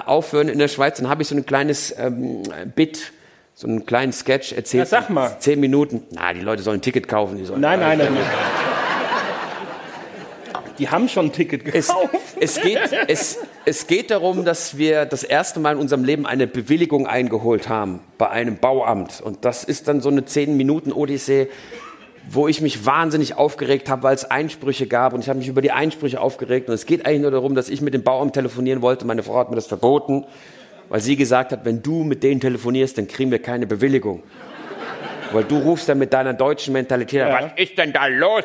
aufhören in der Schweiz. Dann habe ich so ein kleines ähm, Bit, so einen kleinen Sketch erzählt. Ja, sag mal. Zehn Minuten. Na, die Leute sollen ein Ticket kaufen. Die sollen nein, nein, nein, nein. Die haben schon ein Ticket gekauft. Es, es, geht, es, es geht darum, dass wir das erste Mal in unserem Leben eine Bewilligung eingeholt haben bei einem Bauamt. Und das ist dann so eine zehn Minuten Odyssee wo ich mich wahnsinnig aufgeregt habe, weil es Einsprüche gab und ich habe mich über die Einsprüche aufgeregt und es geht eigentlich nur darum, dass ich mit dem Bauamt telefonieren wollte. Meine Frau hat mir das verboten, weil sie gesagt hat, wenn du mit denen telefonierst, dann kriegen wir keine Bewilligung. Weil du rufst dann mit deiner deutschen Mentalität, ja. was ist denn da los?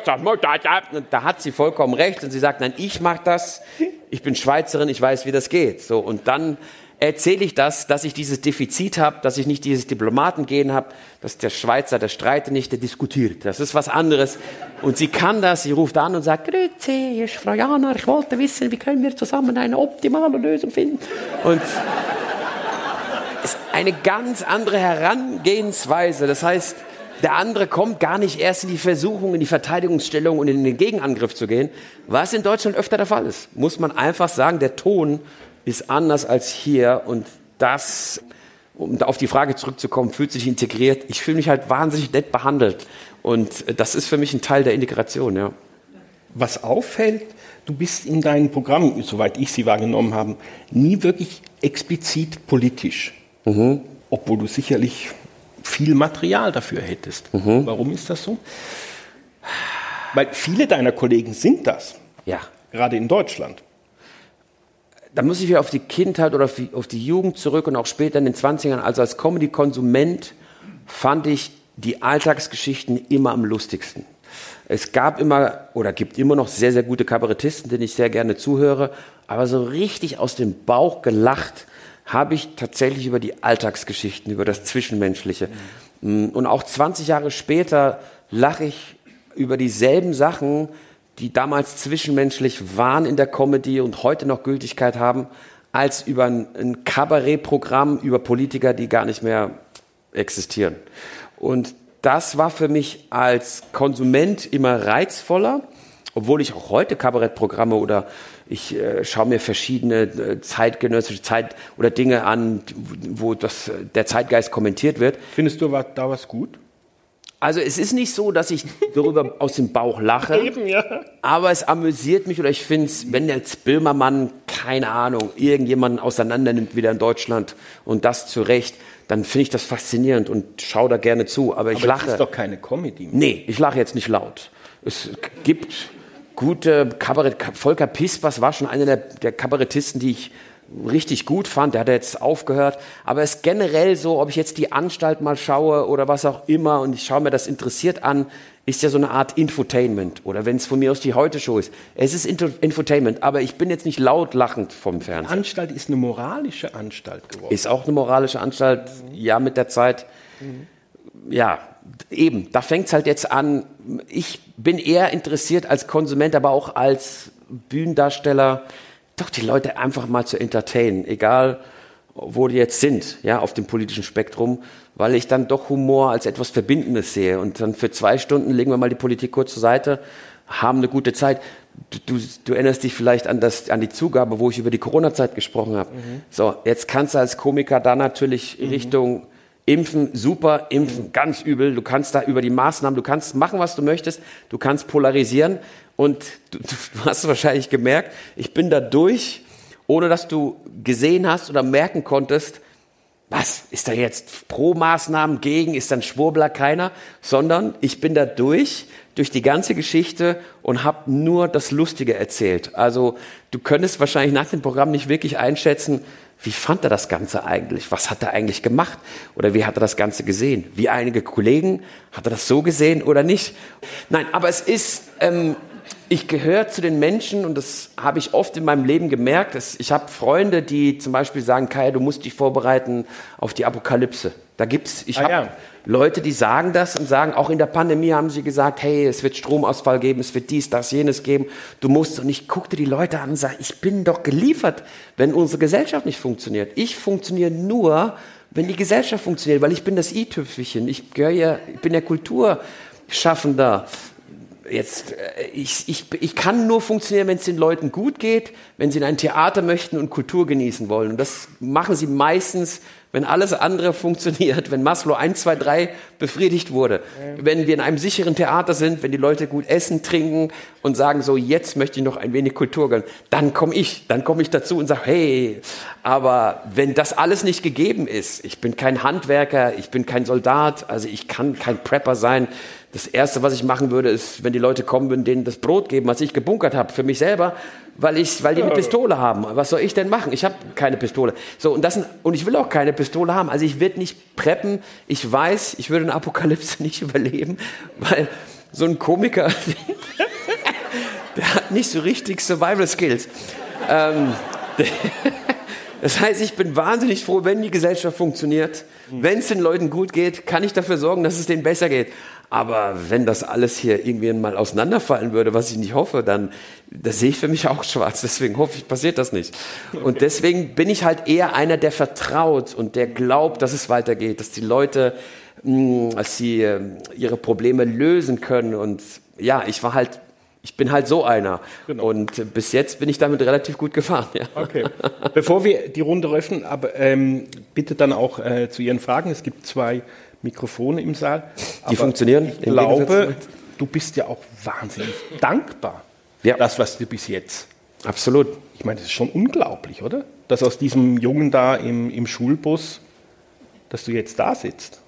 Und da hat sie vollkommen recht und sie sagt, nein, ich mache das. Ich bin Schweizerin, ich weiß, wie das geht. So und dann erzähle ich das, dass ich dieses Defizit habe, dass ich nicht dieses Diplomatengehen habe, dass der Schweizer, der streitet nicht, der diskutiert. Das ist was anderes. Und sie kann das, sie ruft an und sagt, Grüezi, hier ist Frau Jana, ich wollte wissen, wie können wir zusammen eine optimale Lösung finden. Und ist eine ganz andere Herangehensweise. Das heißt, der andere kommt gar nicht erst in die Versuchung, in die Verteidigungsstellung und in den Gegenangriff zu gehen, was in Deutschland öfter der Fall ist. Muss man einfach sagen, der Ton ist anders als hier und das, um auf die Frage zurückzukommen, fühlt sich integriert. Ich fühle mich halt wahnsinnig nett behandelt und das ist für mich ein Teil der Integration, ja. Was auffällt, du bist in deinen Programmen, soweit ich sie wahrgenommen habe, nie wirklich explizit politisch. Mhm. Obwohl du sicherlich viel Material dafür hättest. Mhm. Warum ist das so? Weil viele deiner Kollegen sind das. Ja. Gerade in Deutschland da muss ich wieder auf die Kindheit oder auf die, Jugend zurück und auch später in den 20ern. Also als Comedy-Konsument fand ich die Alltagsgeschichten immer am lustigsten. Es gab immer oder gibt immer noch sehr, sehr gute Kabarettisten, denen ich sehr gerne zuhöre. Aber so richtig aus dem Bauch gelacht habe ich tatsächlich über die Alltagsgeschichten, über das Zwischenmenschliche. Mhm. Und auch 20 Jahre später lache ich über dieselben Sachen, die damals zwischenmenschlich waren in der Comedy und heute noch Gültigkeit haben, als über ein, Kabarettprogramm über Politiker, die gar nicht mehr existieren. Und das war für mich als Konsument immer reizvoller, obwohl ich auch heute Kabarettprogramme oder ich äh, schaue mir verschiedene äh, zeitgenössische Zeit oder Dinge an, wo das, der Zeitgeist kommentiert wird. Findest du da was gut? Also es ist nicht so, dass ich darüber aus dem Bauch lache, Eben, ja. aber es amüsiert mich oder ich finde es, wenn jetzt Böhmermann, keine Ahnung, irgendjemanden auseinandernimmt wieder in Deutschland und das zu Recht, dann finde ich das faszinierend und schaue da gerne zu. Aber ich aber lache. Das ist doch keine Comedy. Mehr. Nee, ich lache jetzt nicht laut. Es gibt gute Kabarett. Volker Pispers war schon einer der, der Kabarettisten, die ich richtig gut fand, der hat jetzt aufgehört, aber es ist generell so, ob ich jetzt die Anstalt mal schaue oder was auch immer und ich schaue mir das interessiert an, ist ja so eine Art Infotainment oder wenn es von mir aus die Heute-Show ist. Es ist Infotainment, aber ich bin jetzt nicht laut lachend vom Fernsehen. Die Anstalt ist eine moralische Anstalt geworden. Ist auch eine moralische Anstalt, mhm. ja, mit der Zeit. Mhm. Ja, eben, da fängt es halt jetzt an. Ich bin eher interessiert als Konsument, aber auch als Bühnendarsteller doch die Leute einfach mal zu entertainen, egal wo die jetzt sind, ja, auf dem politischen Spektrum, weil ich dann doch Humor als etwas Verbindendes sehe. Und dann für zwei Stunden legen wir mal die Politik kurz zur Seite, haben eine gute Zeit. Du, du, du erinnerst dich vielleicht an, das, an die Zugabe, wo ich über die Corona-Zeit gesprochen habe. Mhm. So, jetzt kannst du als Komiker da natürlich mhm. Richtung Impfen, super, Impfen, ganz übel. Du kannst da über die Maßnahmen, du kannst machen, was du möchtest, du kannst polarisieren. Und du, du hast wahrscheinlich gemerkt, ich bin da durch ohne dass du gesehen hast oder merken konntest, was ist da jetzt pro Maßnahmen gegen, ist dann Schwurbler keiner, sondern ich bin da durch, durch die ganze Geschichte und habe nur das Lustige erzählt. Also du könntest wahrscheinlich nach dem Programm nicht wirklich einschätzen, wie fand er das Ganze eigentlich? Was hat er eigentlich gemacht? Oder wie hat er das Ganze gesehen? Wie einige Kollegen, hat er das so gesehen oder nicht? Nein, aber es ist, ähm, ich gehöre zu den Menschen und das habe ich oft in meinem Leben gemerkt. Ich habe Freunde, die zum Beispiel sagen, Kai, du musst dich vorbereiten auf die Apokalypse. Da gibt's, ich ah, habe ja. Leute, die sagen das und sagen, auch in der Pandemie haben sie gesagt, hey, es wird Stromausfall geben, es wird dies, das, jenes geben. Du musst, und ich guckte die Leute an und sage, ich bin doch geliefert, wenn unsere Gesellschaft nicht funktioniert. Ich funktioniere nur, wenn die Gesellschaft funktioniert, weil ich bin das i-Tüpfelchen. Ich gehöre ja, ich bin der Kulturschaffender jetzt, äh, ich, ich, ich kann nur funktionieren, wenn es den Leuten gut geht, wenn sie in ein Theater möchten und Kultur genießen wollen. Und das machen sie meistens, wenn alles andere funktioniert, wenn Maslow 1, 2, 3 befriedigt wurde, wenn wir in einem sicheren Theater sind, wenn die Leute gut essen, trinken und sagen so, jetzt möchte ich noch ein wenig Kultur gönnen, dann komme ich, dann komme ich dazu und sage, hey, aber wenn das alles nicht gegeben ist, ich bin kein Handwerker, ich bin kein Soldat, also ich kann kein Prepper sein, das Erste, was ich machen würde, ist, wenn die Leute kommen würden, denen das Brot geben, was ich gebunkert habe für mich selber, weil, ich, weil die eine Pistole haben. Was soll ich denn machen? Ich habe keine Pistole. So, und, das, und ich will auch keine Pistole haben. Also ich werde nicht preppen. Ich weiß, ich würde eine Apokalypse nicht überleben, weil so ein Komiker, der hat nicht so richtig Survival Skills. Ähm, das heißt, ich bin wahnsinnig froh, wenn die Gesellschaft funktioniert. Wenn es den Leuten gut geht, kann ich dafür sorgen, dass es denen besser geht. Aber wenn das alles hier irgendwie mal auseinanderfallen würde, was ich nicht hoffe, dann das sehe ich für mich auch schwarz. Deswegen hoffe ich, passiert das nicht. Und deswegen bin ich halt eher einer, der vertraut und der glaubt, dass es weitergeht, dass die Leute, mh, hm, dass sie äh, ihre Probleme lösen können. Und ja, ich war halt ich bin halt so einer. Genau. Und bis jetzt bin ich damit relativ gut gefahren. Ja. Okay. Bevor wir die Runde öffnen, aber ähm, bitte dann auch äh, zu Ihren Fragen. Es gibt zwei Mikrofone im Saal. Die funktionieren. Ich glaube, du bist ja auch wahnsinnig dankbar. Ja. Das, was du bis jetzt. Absolut. Ich meine, das ist schon unglaublich, oder? Dass aus diesem Jungen da im, im Schulbus, dass du jetzt da sitzt.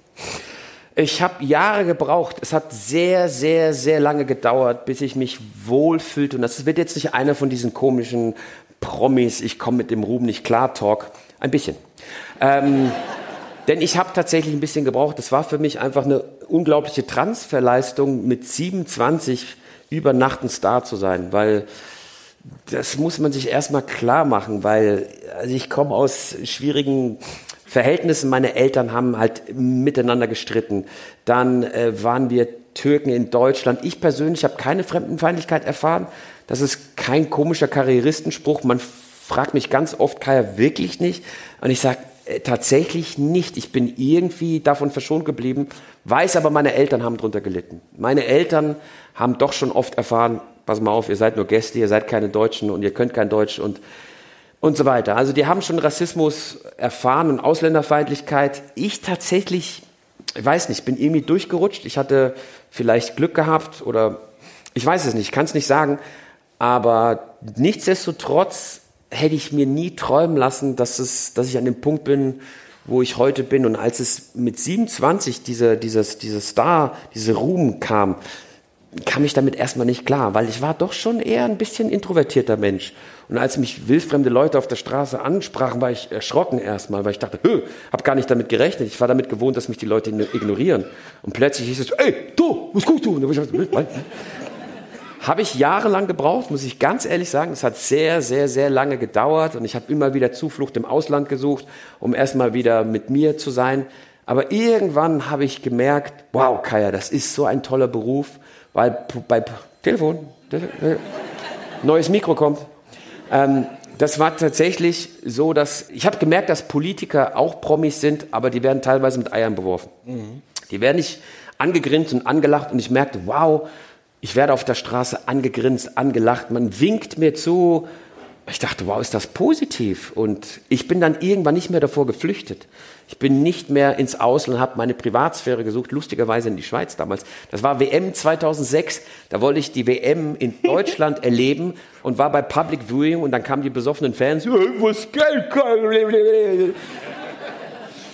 Ich habe Jahre gebraucht. Es hat sehr, sehr, sehr lange gedauert, bis ich mich wohlfühlte. Und das wird jetzt nicht einer von diesen komischen Promis, ich komme mit dem Ruhm nicht klar, Talk. Ein bisschen. Ähm, denn ich habe tatsächlich ein bisschen gebraucht. Das war für mich einfach eine unglaubliche Transferleistung, mit 27 über Nacht ein Star zu sein, weil das muss man sich erstmal klar machen, weil also ich komme aus schwierigen Verhältnissen. Meine Eltern haben halt miteinander gestritten. Dann äh, waren wir Türken in Deutschland. Ich persönlich habe keine Fremdenfeindlichkeit erfahren. Das ist kein komischer Karrieristenspruch. Man fragt mich ganz oft, Kaya, wirklich nicht? Und ich sage, tatsächlich nicht. Ich bin irgendwie davon verschont geblieben, weiß aber, meine Eltern haben darunter gelitten. Meine Eltern haben doch schon oft erfahren, pass mal auf, ihr seid nur Gäste, ihr seid keine Deutschen und ihr könnt kein Deutsch und, und so weiter. Also die haben schon Rassismus erfahren und Ausländerfeindlichkeit. Ich tatsächlich, ich weiß nicht, bin irgendwie durchgerutscht. Ich hatte vielleicht Glück gehabt oder ich weiß es nicht, kann es nicht sagen. Aber nichtsdestotrotz hätte ich mir nie träumen lassen, dass, es, dass ich an dem Punkt bin, wo ich heute bin. Und als es mit 27 diese, dieses, diese Star, diese Ruhm kam, kam ich damit erstmal nicht klar, weil ich war doch schon eher ein bisschen introvertierter Mensch. Und als mich wildfremde Leute auf der Straße ansprachen, war ich erschrocken erstmal, weil ich dachte, hö, hab gar nicht damit gerechnet. Ich war damit gewohnt, dass mich die Leute ignorieren. Und plötzlich hieß es, ey, du, was guckst du? Und ich dachte, habe ich jahrelang gebraucht, muss ich ganz ehrlich sagen. Es hat sehr, sehr, sehr lange gedauert und ich habe immer wieder Zuflucht im Ausland gesucht, um erstmal wieder mit mir zu sein. Aber irgendwann habe ich gemerkt, wow, Kaya, das ist so ein toller Beruf, weil bei Telefon, neues Mikro kommt. Ähm, das war tatsächlich so, dass ich habe gemerkt, dass Politiker auch Promis sind, aber die werden teilweise mit Eiern beworfen. Mhm. Die werden nicht angegrinst und angelacht und ich merkte, wow, ich werde auf der Straße angegrinst, angelacht, man winkt mir zu ich dachte, wow, ist das positiv. Und ich bin dann irgendwann nicht mehr davor geflüchtet. Ich bin nicht mehr ins Ausland, habe meine Privatsphäre gesucht, lustigerweise in die Schweiz damals. Das war WM 2006, da wollte ich die WM in Deutschland erleben und war bei Public Viewing und dann kamen die besoffenen Fans, wo ist Geld?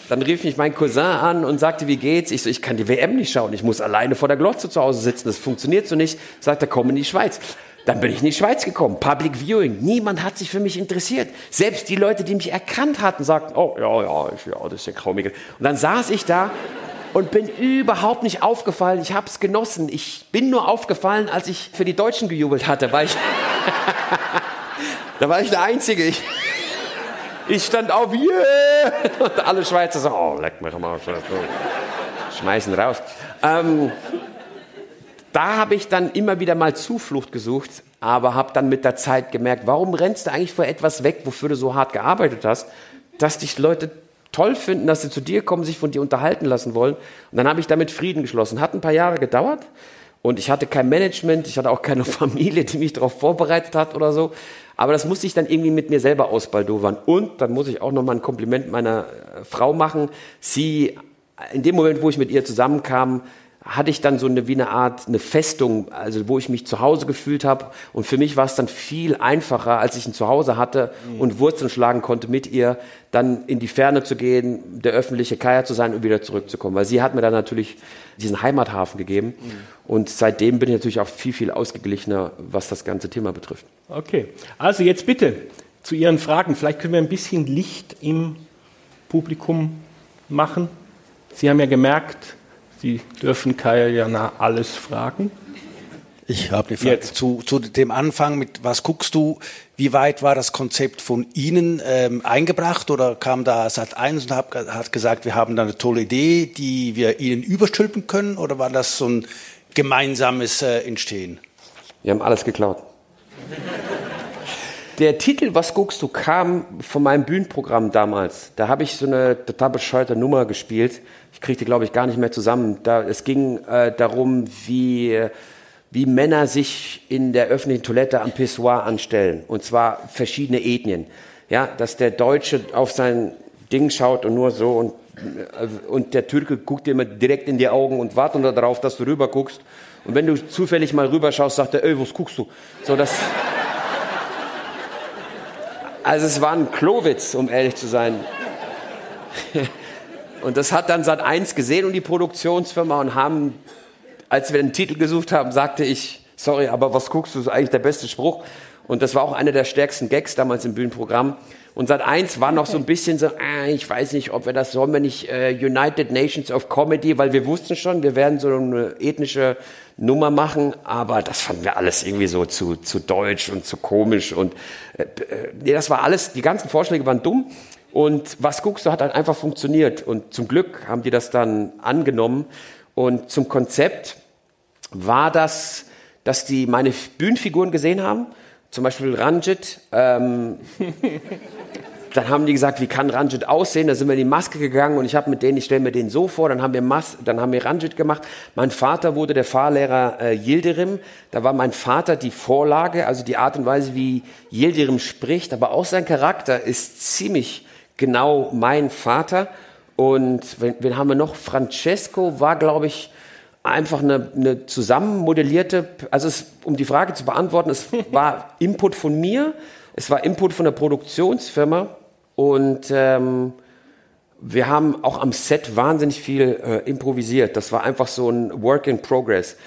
Dann rief mich mein Cousin an und sagte, wie geht's? Ich so, ich kann die WM nicht schauen, ich muss alleine vor der Glotze zu Hause sitzen, das funktioniert so nicht. Sagt er, komm in die Schweiz. Dann bin ich in die Schweiz gekommen, Public Viewing. Niemand hat sich für mich interessiert. Selbst die Leute, die mich erkannt hatten, sagten, oh ja, ja, ja das ist ja Kaumigel. Und dann saß ich da und bin überhaupt nicht aufgefallen. Ich habe es genossen. Ich bin nur aufgefallen, als ich für die Deutschen gejubelt hatte, weil ich da war ich der Einzige. Ich, ich stand auf, yeah! Und alle Schweizer so, oh, leck mich mal. Schmeißen raus. Ähm, da habe ich dann immer wieder mal Zuflucht gesucht, aber habe dann mit der Zeit gemerkt, warum rennst du eigentlich vor etwas weg, wofür du so hart gearbeitet hast, dass dich Leute toll finden, dass sie zu dir kommen, sich von dir unterhalten lassen wollen. Und dann habe ich damit Frieden geschlossen. Hat ein paar Jahre gedauert und ich hatte kein Management, ich hatte auch keine Familie, die mich darauf vorbereitet hat oder so. Aber das musste ich dann irgendwie mit mir selber ausbaldowern. Und dann muss ich auch nochmal ein Kompliment meiner äh, Frau machen. Sie, in dem Moment, wo ich mit ihr zusammenkam, hatte ich dann so eine wie eine Art eine Festung, also wo ich mich zu Hause gefühlt habe. Und für mich war es dann viel einfacher, als ich ein Zuhause hatte mhm. und Wurzeln schlagen konnte mit ihr, dann in die Ferne zu gehen, der öffentliche Kaya zu sein und wieder zurückzukommen. Weil sie hat mir dann natürlich diesen Heimathafen gegeben. Mhm. Und seitdem bin ich natürlich auch viel, viel ausgeglichener, was das ganze Thema betrifft. Okay, also jetzt bitte zu Ihren Fragen. Vielleicht können wir ein bisschen Licht im Publikum machen. Sie haben ja gemerkt, Sie dürfen Kaya Jana alles fragen. Ich habe eine Frage zu, zu, dem Anfang mit Was guckst du? Wie weit war das Konzept von Ihnen ähm, eingebracht oder kam da Sat 1 und hab, hat gesagt, wir haben da eine tolle Idee, die wir Ihnen überstülpen können oder war das so ein gemeinsames äh, Entstehen? Wir haben alles geklaut. Der Titel Was guckst du kam von meinem Bühnenprogramm damals. Da habe ich so eine total bescheuerte Nummer gespielt ich kriege die, glaube ich, gar nicht mehr zusammen. Da, es ging äh, darum, wie, wie Männer sich in der öffentlichen Toilette am Pissoir anstellen. Und zwar verschiedene Ethnien. Ja, dass der Deutsche auf sein Ding schaut und nur so und, äh, und der Türke guckt dir immer direkt in die Augen und wartet darauf, dass du rüber guckst. Und wenn du zufällig mal rüber schaust, sagt er, ey, was guckst du? So, das, also es war ein Klowitz, um ehrlich zu sein. Und das hat dann Sat 1 gesehen und die Produktionsfirma und haben, als wir den Titel gesucht haben, sagte ich, sorry, aber was guckst du, das ist eigentlich der beste Spruch. Und das war auch einer der stärksten Gags damals im Bühnenprogramm. Und Sat 1 war noch so ein bisschen so, äh, ich weiß nicht, ob wir das sollen wir nicht äh, United Nations of Comedy, weil wir wussten schon, wir werden so eine ethnische Nummer machen, aber das fanden wir alles irgendwie so zu, zu deutsch und zu komisch und äh, äh nee, das war alles, die ganzen Vorschläge waren dumm. Und was guckst du, hat halt einfach funktioniert. Und zum Glück haben die das dann angenommen. Und zum Konzept war das, dass die meine Bühnenfiguren gesehen haben. Zum Beispiel Ranjit. Ähm, dann haben die gesagt, wie kann Ranjit aussehen? Da sind wir in die Maske gegangen und ich habe mit denen, ich stelle mir den so vor, dann haben wir Mas dann haben wir Ranjit gemacht. Mein Vater wurde der Fahrlehrer äh, Yildirim. Da war mein Vater die Vorlage, also die Art und Weise, wie Yildirim spricht, aber auch sein Charakter ist ziemlich genau mein Vater. Und wen, wen haben wir noch? Francesco war, glaube ich, einfach eine, eine zusammenmodellierte, also es, um die Frage zu beantworten, es war Input von mir, es war Input von der Produktionsfirma und ähm, wir haben auch am Set wahnsinnig viel äh, improvisiert. Das war einfach so ein Work in Progress.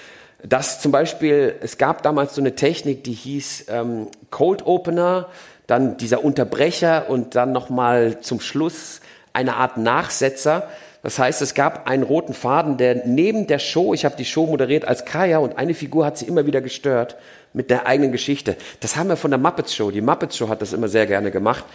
Das zum Beispiel, es gab damals so eine Technik, die hieß ähm, Cold Opener dann dieser Unterbrecher und dann nochmal zum Schluss eine Art Nachsetzer. Das heißt, es gab einen roten Faden, der neben der Show, ich habe die Show moderiert als Kaya und eine Figur hat sie immer wieder gestört mit der eigenen Geschichte. Das haben wir von der Muppets Show. Die Muppets Show hat das immer sehr gerne gemacht.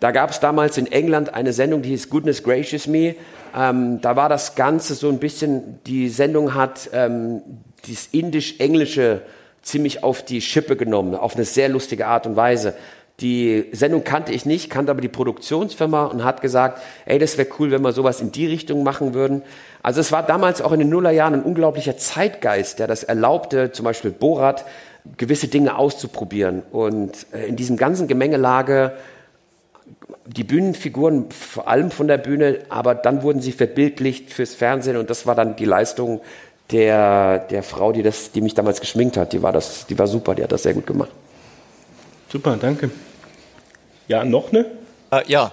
Da gab es damals in England eine Sendung, die hieß Goodness Gracious Me. Ähm, da war das Ganze so ein bisschen, die Sendung hat ähm, dieses indisch-englische ziemlich auf die Schippe genommen, auf eine sehr lustige Art und Weise. Die Sendung kannte ich nicht, kannte aber die Produktionsfirma und hat gesagt, ey, das wäre cool, wenn wir sowas in die Richtung machen würden. Also es war damals auch in den Nullerjahren ein unglaublicher Zeitgeist, der das erlaubte, zum Beispiel Borat, gewisse Dinge auszuprobieren. Und äh, in diesem ganzen Gemengelage die Bühnenfiguren, vor allem von der Bühne, aber dann wurden sie verbildlicht fürs Fernsehen und das war dann die Leistung der, der Frau, die, das, die mich damals geschminkt hat. Die war, das, die war super, die hat das sehr gut gemacht. Super, danke. Ja, noch eine? Äh, ja,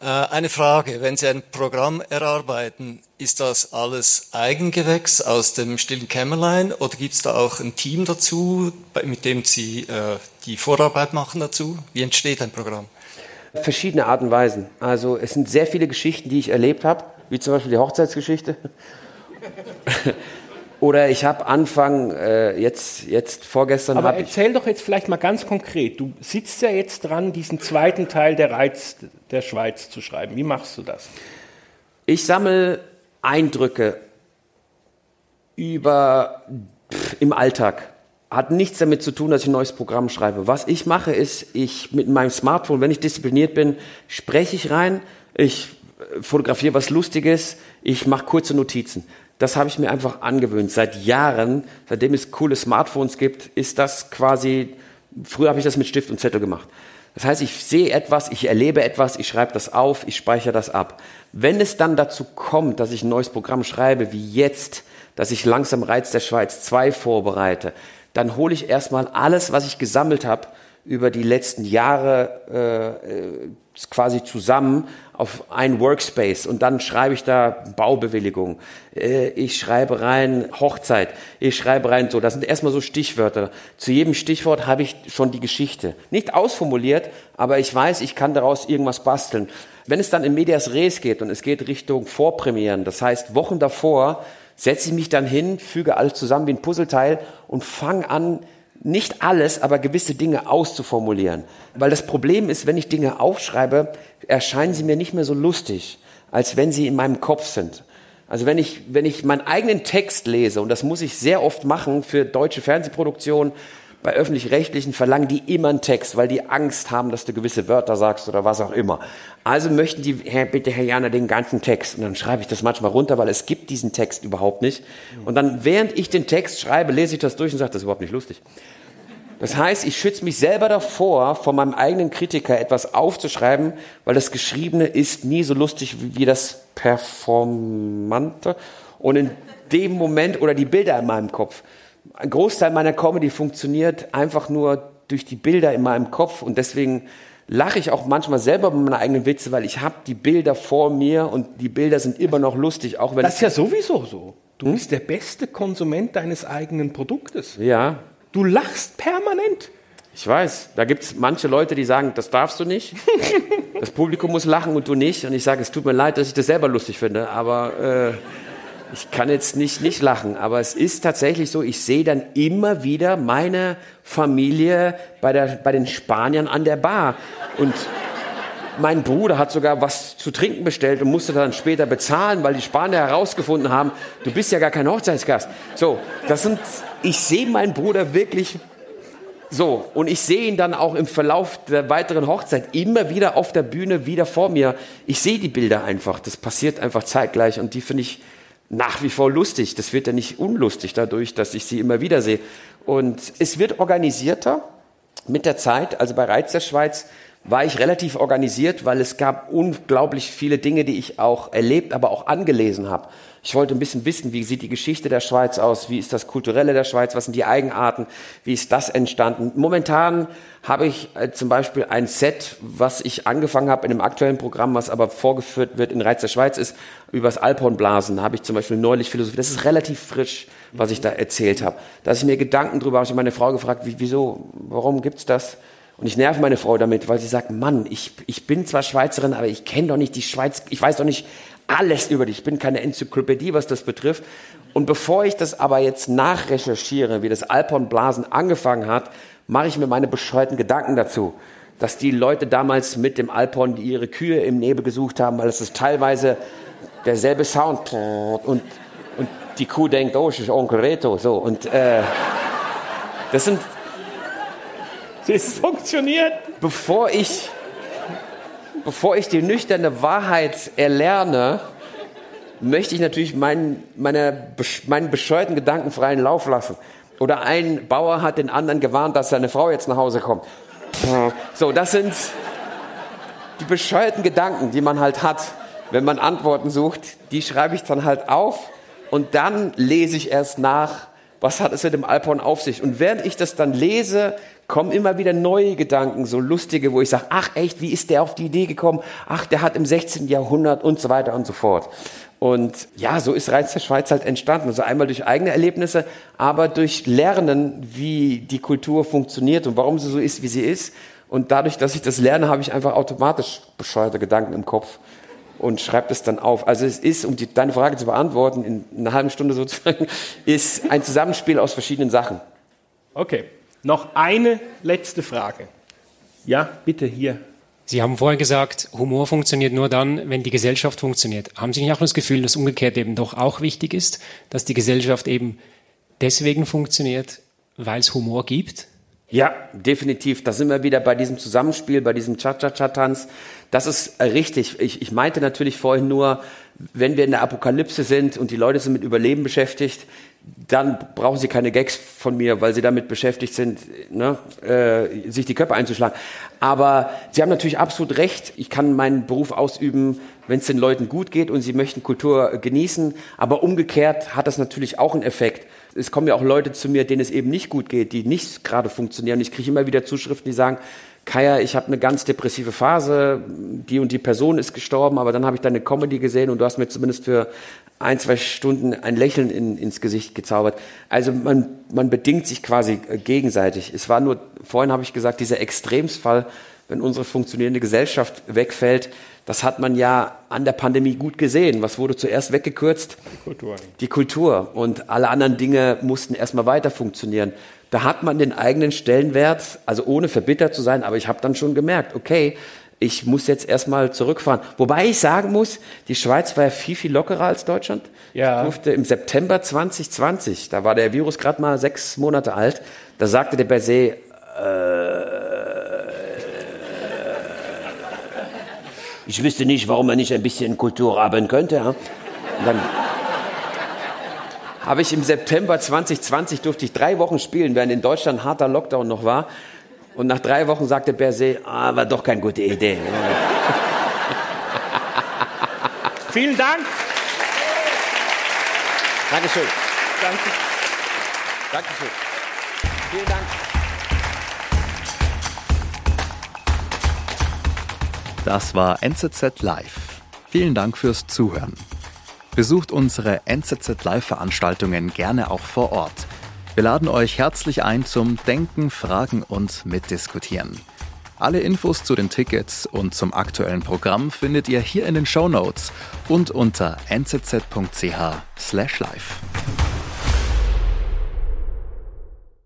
äh, eine Frage. Wenn Sie ein Programm erarbeiten, ist das alles Eigengewächs aus dem stillen Kämmerlein oder gibt es da auch ein Team dazu, mit dem Sie äh, die Vorarbeit machen dazu? Wie entsteht ein Programm? Verschiedene Arten und Weisen. Also es sind sehr viele Geschichten, die ich erlebt habe, wie zum Beispiel die Hochzeitsgeschichte. Oder ich habe Anfang, äh, jetzt, jetzt vorgestern. Aber erzähl doch jetzt vielleicht mal ganz konkret. Du sitzt ja jetzt dran, diesen zweiten Teil der Reiz der Schweiz zu schreiben. Wie machst du das? Ich sammle Eindrücke über pff, im Alltag. Hat nichts damit zu tun, dass ich ein neues Programm schreibe. Was ich mache, ist, ich mit meinem Smartphone, wenn ich diszipliniert bin, spreche ich rein, ich äh, fotografiere was Lustiges, ich mache kurze Notizen. Das habe ich mir einfach angewöhnt. Seit Jahren, seitdem es coole Smartphones gibt, ist das quasi, früher habe ich das mit Stift und Zettel gemacht. Das heißt, ich sehe etwas, ich erlebe etwas, ich schreibe das auf, ich speichere das ab. Wenn es dann dazu kommt, dass ich ein neues Programm schreibe, wie jetzt, dass ich langsam Reiz der Schweiz 2 vorbereite, dann hole ich erstmal alles, was ich gesammelt habe, über die letzten Jahre äh, äh quasi zusammen auf ein Workspace und dann schreibe ich da Baubewilligung. Äh, ich schreibe rein Hochzeit. Ich schreibe rein so. Das sind erstmal so Stichwörter. Zu jedem Stichwort habe ich schon die Geschichte. Nicht ausformuliert, aber ich weiß, ich kann daraus irgendwas basteln. Wenn es dann in Medias Res geht und es geht Richtung Vorpremieren, das heißt Wochen davor, setze ich mich dann hin, füge alles zusammen wie ein Puzzleteil und fange an, nicht alles, aber gewisse Dinge auszuformulieren. Weil das Problem ist, wenn ich Dinge aufschreibe, erscheinen sie mir nicht mehr so lustig, als wenn sie in meinem Kopf sind. Also wenn ich, wenn ich meinen eigenen Text lese, und das muss ich sehr oft machen für deutsche Fernsehproduktionen, bei öffentlich-rechtlichen verlangen die immer einen Text, weil die Angst haben, dass du gewisse Wörter sagst oder was auch immer. Also möchten die, Herr, bitte Herr Jana, den ganzen Text. Und dann schreibe ich das manchmal runter, weil es gibt diesen Text überhaupt nicht. Und dann, während ich den Text schreibe, lese ich das durch und sage, das ist überhaupt nicht lustig. Das heißt, ich schütze mich selber davor, von meinem eigenen Kritiker etwas aufzuschreiben, weil das Geschriebene ist nie so lustig wie das Performante. Und in dem Moment oder die Bilder in meinem Kopf. Ein Großteil meiner Comedy funktioniert einfach nur durch die Bilder in meinem Kopf und deswegen lache ich auch manchmal selber bei meinen eigenen Witze, weil ich habe die Bilder vor mir und die Bilder sind immer noch lustig, auch wenn das ist ja sowieso so. Du hm? bist der beste Konsument deines eigenen Produktes. Ja, Du lachst permanent. Ich weiß, da gibt es manche Leute, die sagen, das darfst du nicht. Das Publikum muss lachen und du nicht. Und ich sage, es tut mir leid, dass ich das selber lustig finde, aber äh, ich kann jetzt nicht nicht lachen. Aber es ist tatsächlich so, ich sehe dann immer wieder meine Familie bei, der, bei den Spaniern an der Bar. Und mein Bruder hat sogar was zu trinken bestellt und musste dann später bezahlen, weil die Spanier herausgefunden haben, du bist ja gar kein Hochzeitsgast. So, das sind, ich sehe meinen Bruder wirklich so, und ich sehe ihn dann auch im Verlauf der weiteren Hochzeit immer wieder auf der Bühne, wieder vor mir. Ich sehe die Bilder einfach. Das passiert einfach zeitgleich und die finde ich nach wie vor lustig. Das wird ja nicht unlustig dadurch, dass ich sie immer wieder sehe. Und es wird organisierter mit der Zeit. Also bei Reiz der Schweiz war ich relativ organisiert, weil es gab unglaublich viele Dinge, die ich auch erlebt, aber auch angelesen habe. Ich wollte ein bisschen wissen, wie sieht die Geschichte der Schweiz aus, wie ist das Kulturelle der Schweiz, was sind die Eigenarten, wie ist das entstanden. Momentan habe ich äh, zum Beispiel ein Set, was ich angefangen habe in einem aktuellen Programm, was aber vorgeführt wird in Reiz der Schweiz ist, über das Alphornblasen habe ich zum Beispiel neulich Philosophie. Das ist relativ frisch, was ich da erzählt habe. Da ich mir Gedanken drüber, habe ich meine Frau gefragt, wie, wieso, warum gibt's das? Und ich nerv meine Frau damit, weil sie sagt, Mann, ich, ich bin zwar Schweizerin, aber ich kenne doch nicht die Schweiz, ich weiß doch nicht alles über dich, ich bin keine Enzyklopädie, was das betrifft. Und bevor ich das aber jetzt nachrecherchiere, wie das Alphornblasen angefangen hat, mache ich mir meine bescheuerten Gedanken dazu. Dass die Leute damals mit dem Alphorn die ihre Kühe im Nebel gesucht haben, weil es ist teilweise derselbe Sound und, und die Kuh denkt, oh, es ist Onkel Reto, so. Und äh, das sind es funktioniert. bevor ich, bevor ich die nüchterne Wahrheit erlerne, möchte ich natürlich meinen, meine, meinen bescheuerten Gedanken freien Lauf lassen. Oder ein Bauer hat den anderen gewarnt, dass seine Frau jetzt nach Hause kommt. So, das sind die bescheuerten Gedanken, die man halt hat, wenn man Antworten sucht. Die schreibe ich dann halt auf und dann lese ich erst nach, was hat es mit dem Alphorn auf sich. Und während ich das dann lese, kommen immer wieder neue Gedanken, so lustige, wo ich sage, ach echt, wie ist der auf die Idee gekommen? Ach, der hat im 16. Jahrhundert und so weiter und so fort. Und ja, so ist Reiz der Schweiz halt entstanden. Also einmal durch eigene Erlebnisse, aber durch Lernen, wie die Kultur funktioniert und warum sie so ist, wie sie ist. Und dadurch, dass ich das lerne, habe ich einfach automatisch bescheuerte Gedanken im Kopf und schreibe das dann auf. Also es ist, um die, deine Frage zu beantworten, in einer halben Stunde sozusagen, ist ein Zusammenspiel aus verschiedenen Sachen. Okay, noch eine letzte Frage. Ja, bitte hier. Sie haben vorher gesagt, Humor funktioniert nur dann, wenn die Gesellschaft funktioniert. Haben Sie nicht auch das Gefühl, dass umgekehrt eben doch auch wichtig ist, dass die Gesellschaft eben deswegen funktioniert, weil es Humor gibt? Ja, definitiv. Da sind wir wieder bei diesem Zusammenspiel, bei diesem Cha-Cha-Cha-Tanz. Das ist richtig. Ich, ich meinte natürlich vorhin nur, wenn wir in der Apokalypse sind und die Leute sind mit Überleben beschäftigt, dann brauchen sie keine Gags von mir, weil sie damit beschäftigt sind, ne, äh, sich die Köpfe einzuschlagen. Aber Sie haben natürlich absolut recht. Ich kann meinen Beruf ausüben, wenn es den Leuten gut geht und sie möchten Kultur genießen. Aber umgekehrt hat das natürlich auch einen Effekt. Es kommen ja auch Leute zu mir, denen es eben nicht gut geht, die nicht gerade funktionieren. Ich kriege immer wieder Zuschriften, die sagen, Kaya, ich habe eine ganz depressive Phase, die und die Person ist gestorben, aber dann habe ich deine Comedy gesehen und du hast mir zumindest für ein, zwei Stunden ein Lächeln in, ins Gesicht gezaubert. Also man, man bedingt sich quasi äh, gegenseitig. Es war nur, vorhin habe ich gesagt, dieser Extremsfall, wenn unsere funktionierende Gesellschaft wegfällt, das hat man ja an der Pandemie gut gesehen. Was wurde zuerst weggekürzt? Die Kultur. Die Kultur. Und alle anderen Dinge mussten erstmal weiter funktionieren da hat man den eigenen Stellenwert, also ohne verbittert zu sein, aber ich habe dann schon gemerkt, okay, ich muss jetzt erstmal zurückfahren. Wobei ich sagen muss, die Schweiz war ja viel, viel lockerer als Deutschland. Ja. Ich durfte im September 2020, da war der Virus gerade mal sechs Monate alt, da sagte der Berset, äh, ich wüsste nicht, warum man nicht ein bisschen Kultur haben könnte. Ja? Dann habe ich im September 2020 durfte ich drei Wochen spielen, während in Deutschland ein harter Lockdown noch war. Und nach drei Wochen sagte Berset, ah, war doch keine gute Idee. Vielen Dank. Dankeschön. Danke. Dankeschön. Vielen Dank. Das war NZZ Live. Vielen Dank fürs Zuhören. Besucht unsere NZZ Live-Veranstaltungen gerne auch vor Ort. Wir laden euch herzlich ein zum Denken, Fragen und Mitdiskutieren. Alle Infos zu den Tickets und zum aktuellen Programm findet ihr hier in den Show Notes und unter nzz.ch/live.